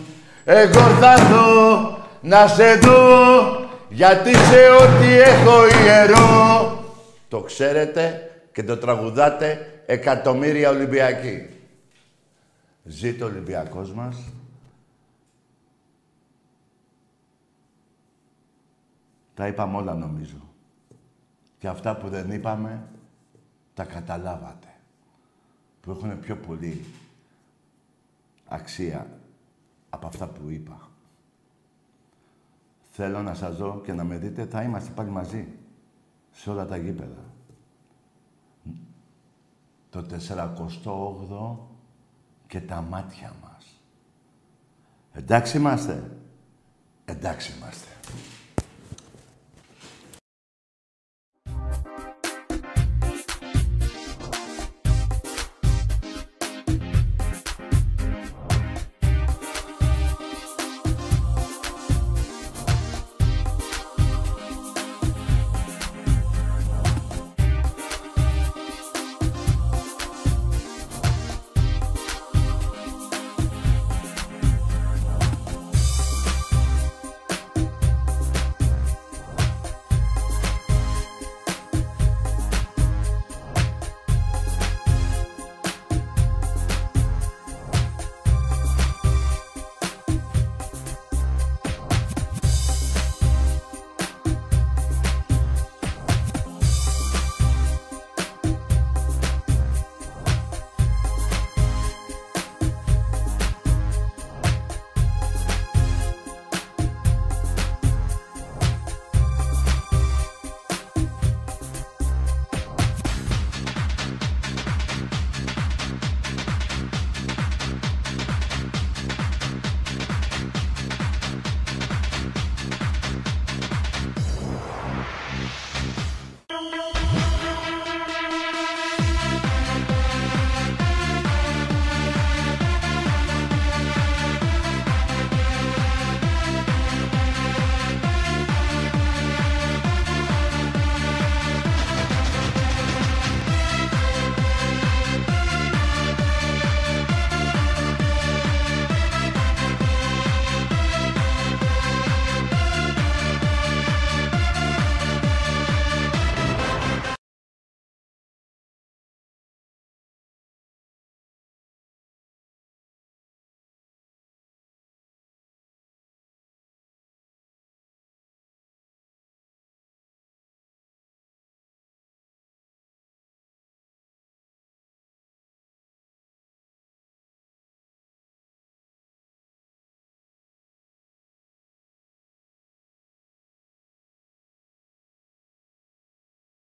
εγώ θα δω να σε δω γιατί σε ό,τι έχω ιερό το ξέρετε και το τραγουδάτε εκατομμύρια Ολυμπιακοί. Ζήτω ο Ολυμπιακός μας. Τα είπαμε όλα νομίζω. Και αυτά που δεν είπαμε, τα καταλάβατε. Που έχουν πιο πολύ αξία από αυτά που είπα. Θέλω να σας δω και να με δείτε, θα είμαστε πάλι μαζί σε όλα τα γήπεδα. Το 48ο και τα μάτια μας. Εντάξει είμαστε. Εντάξει είμαστε.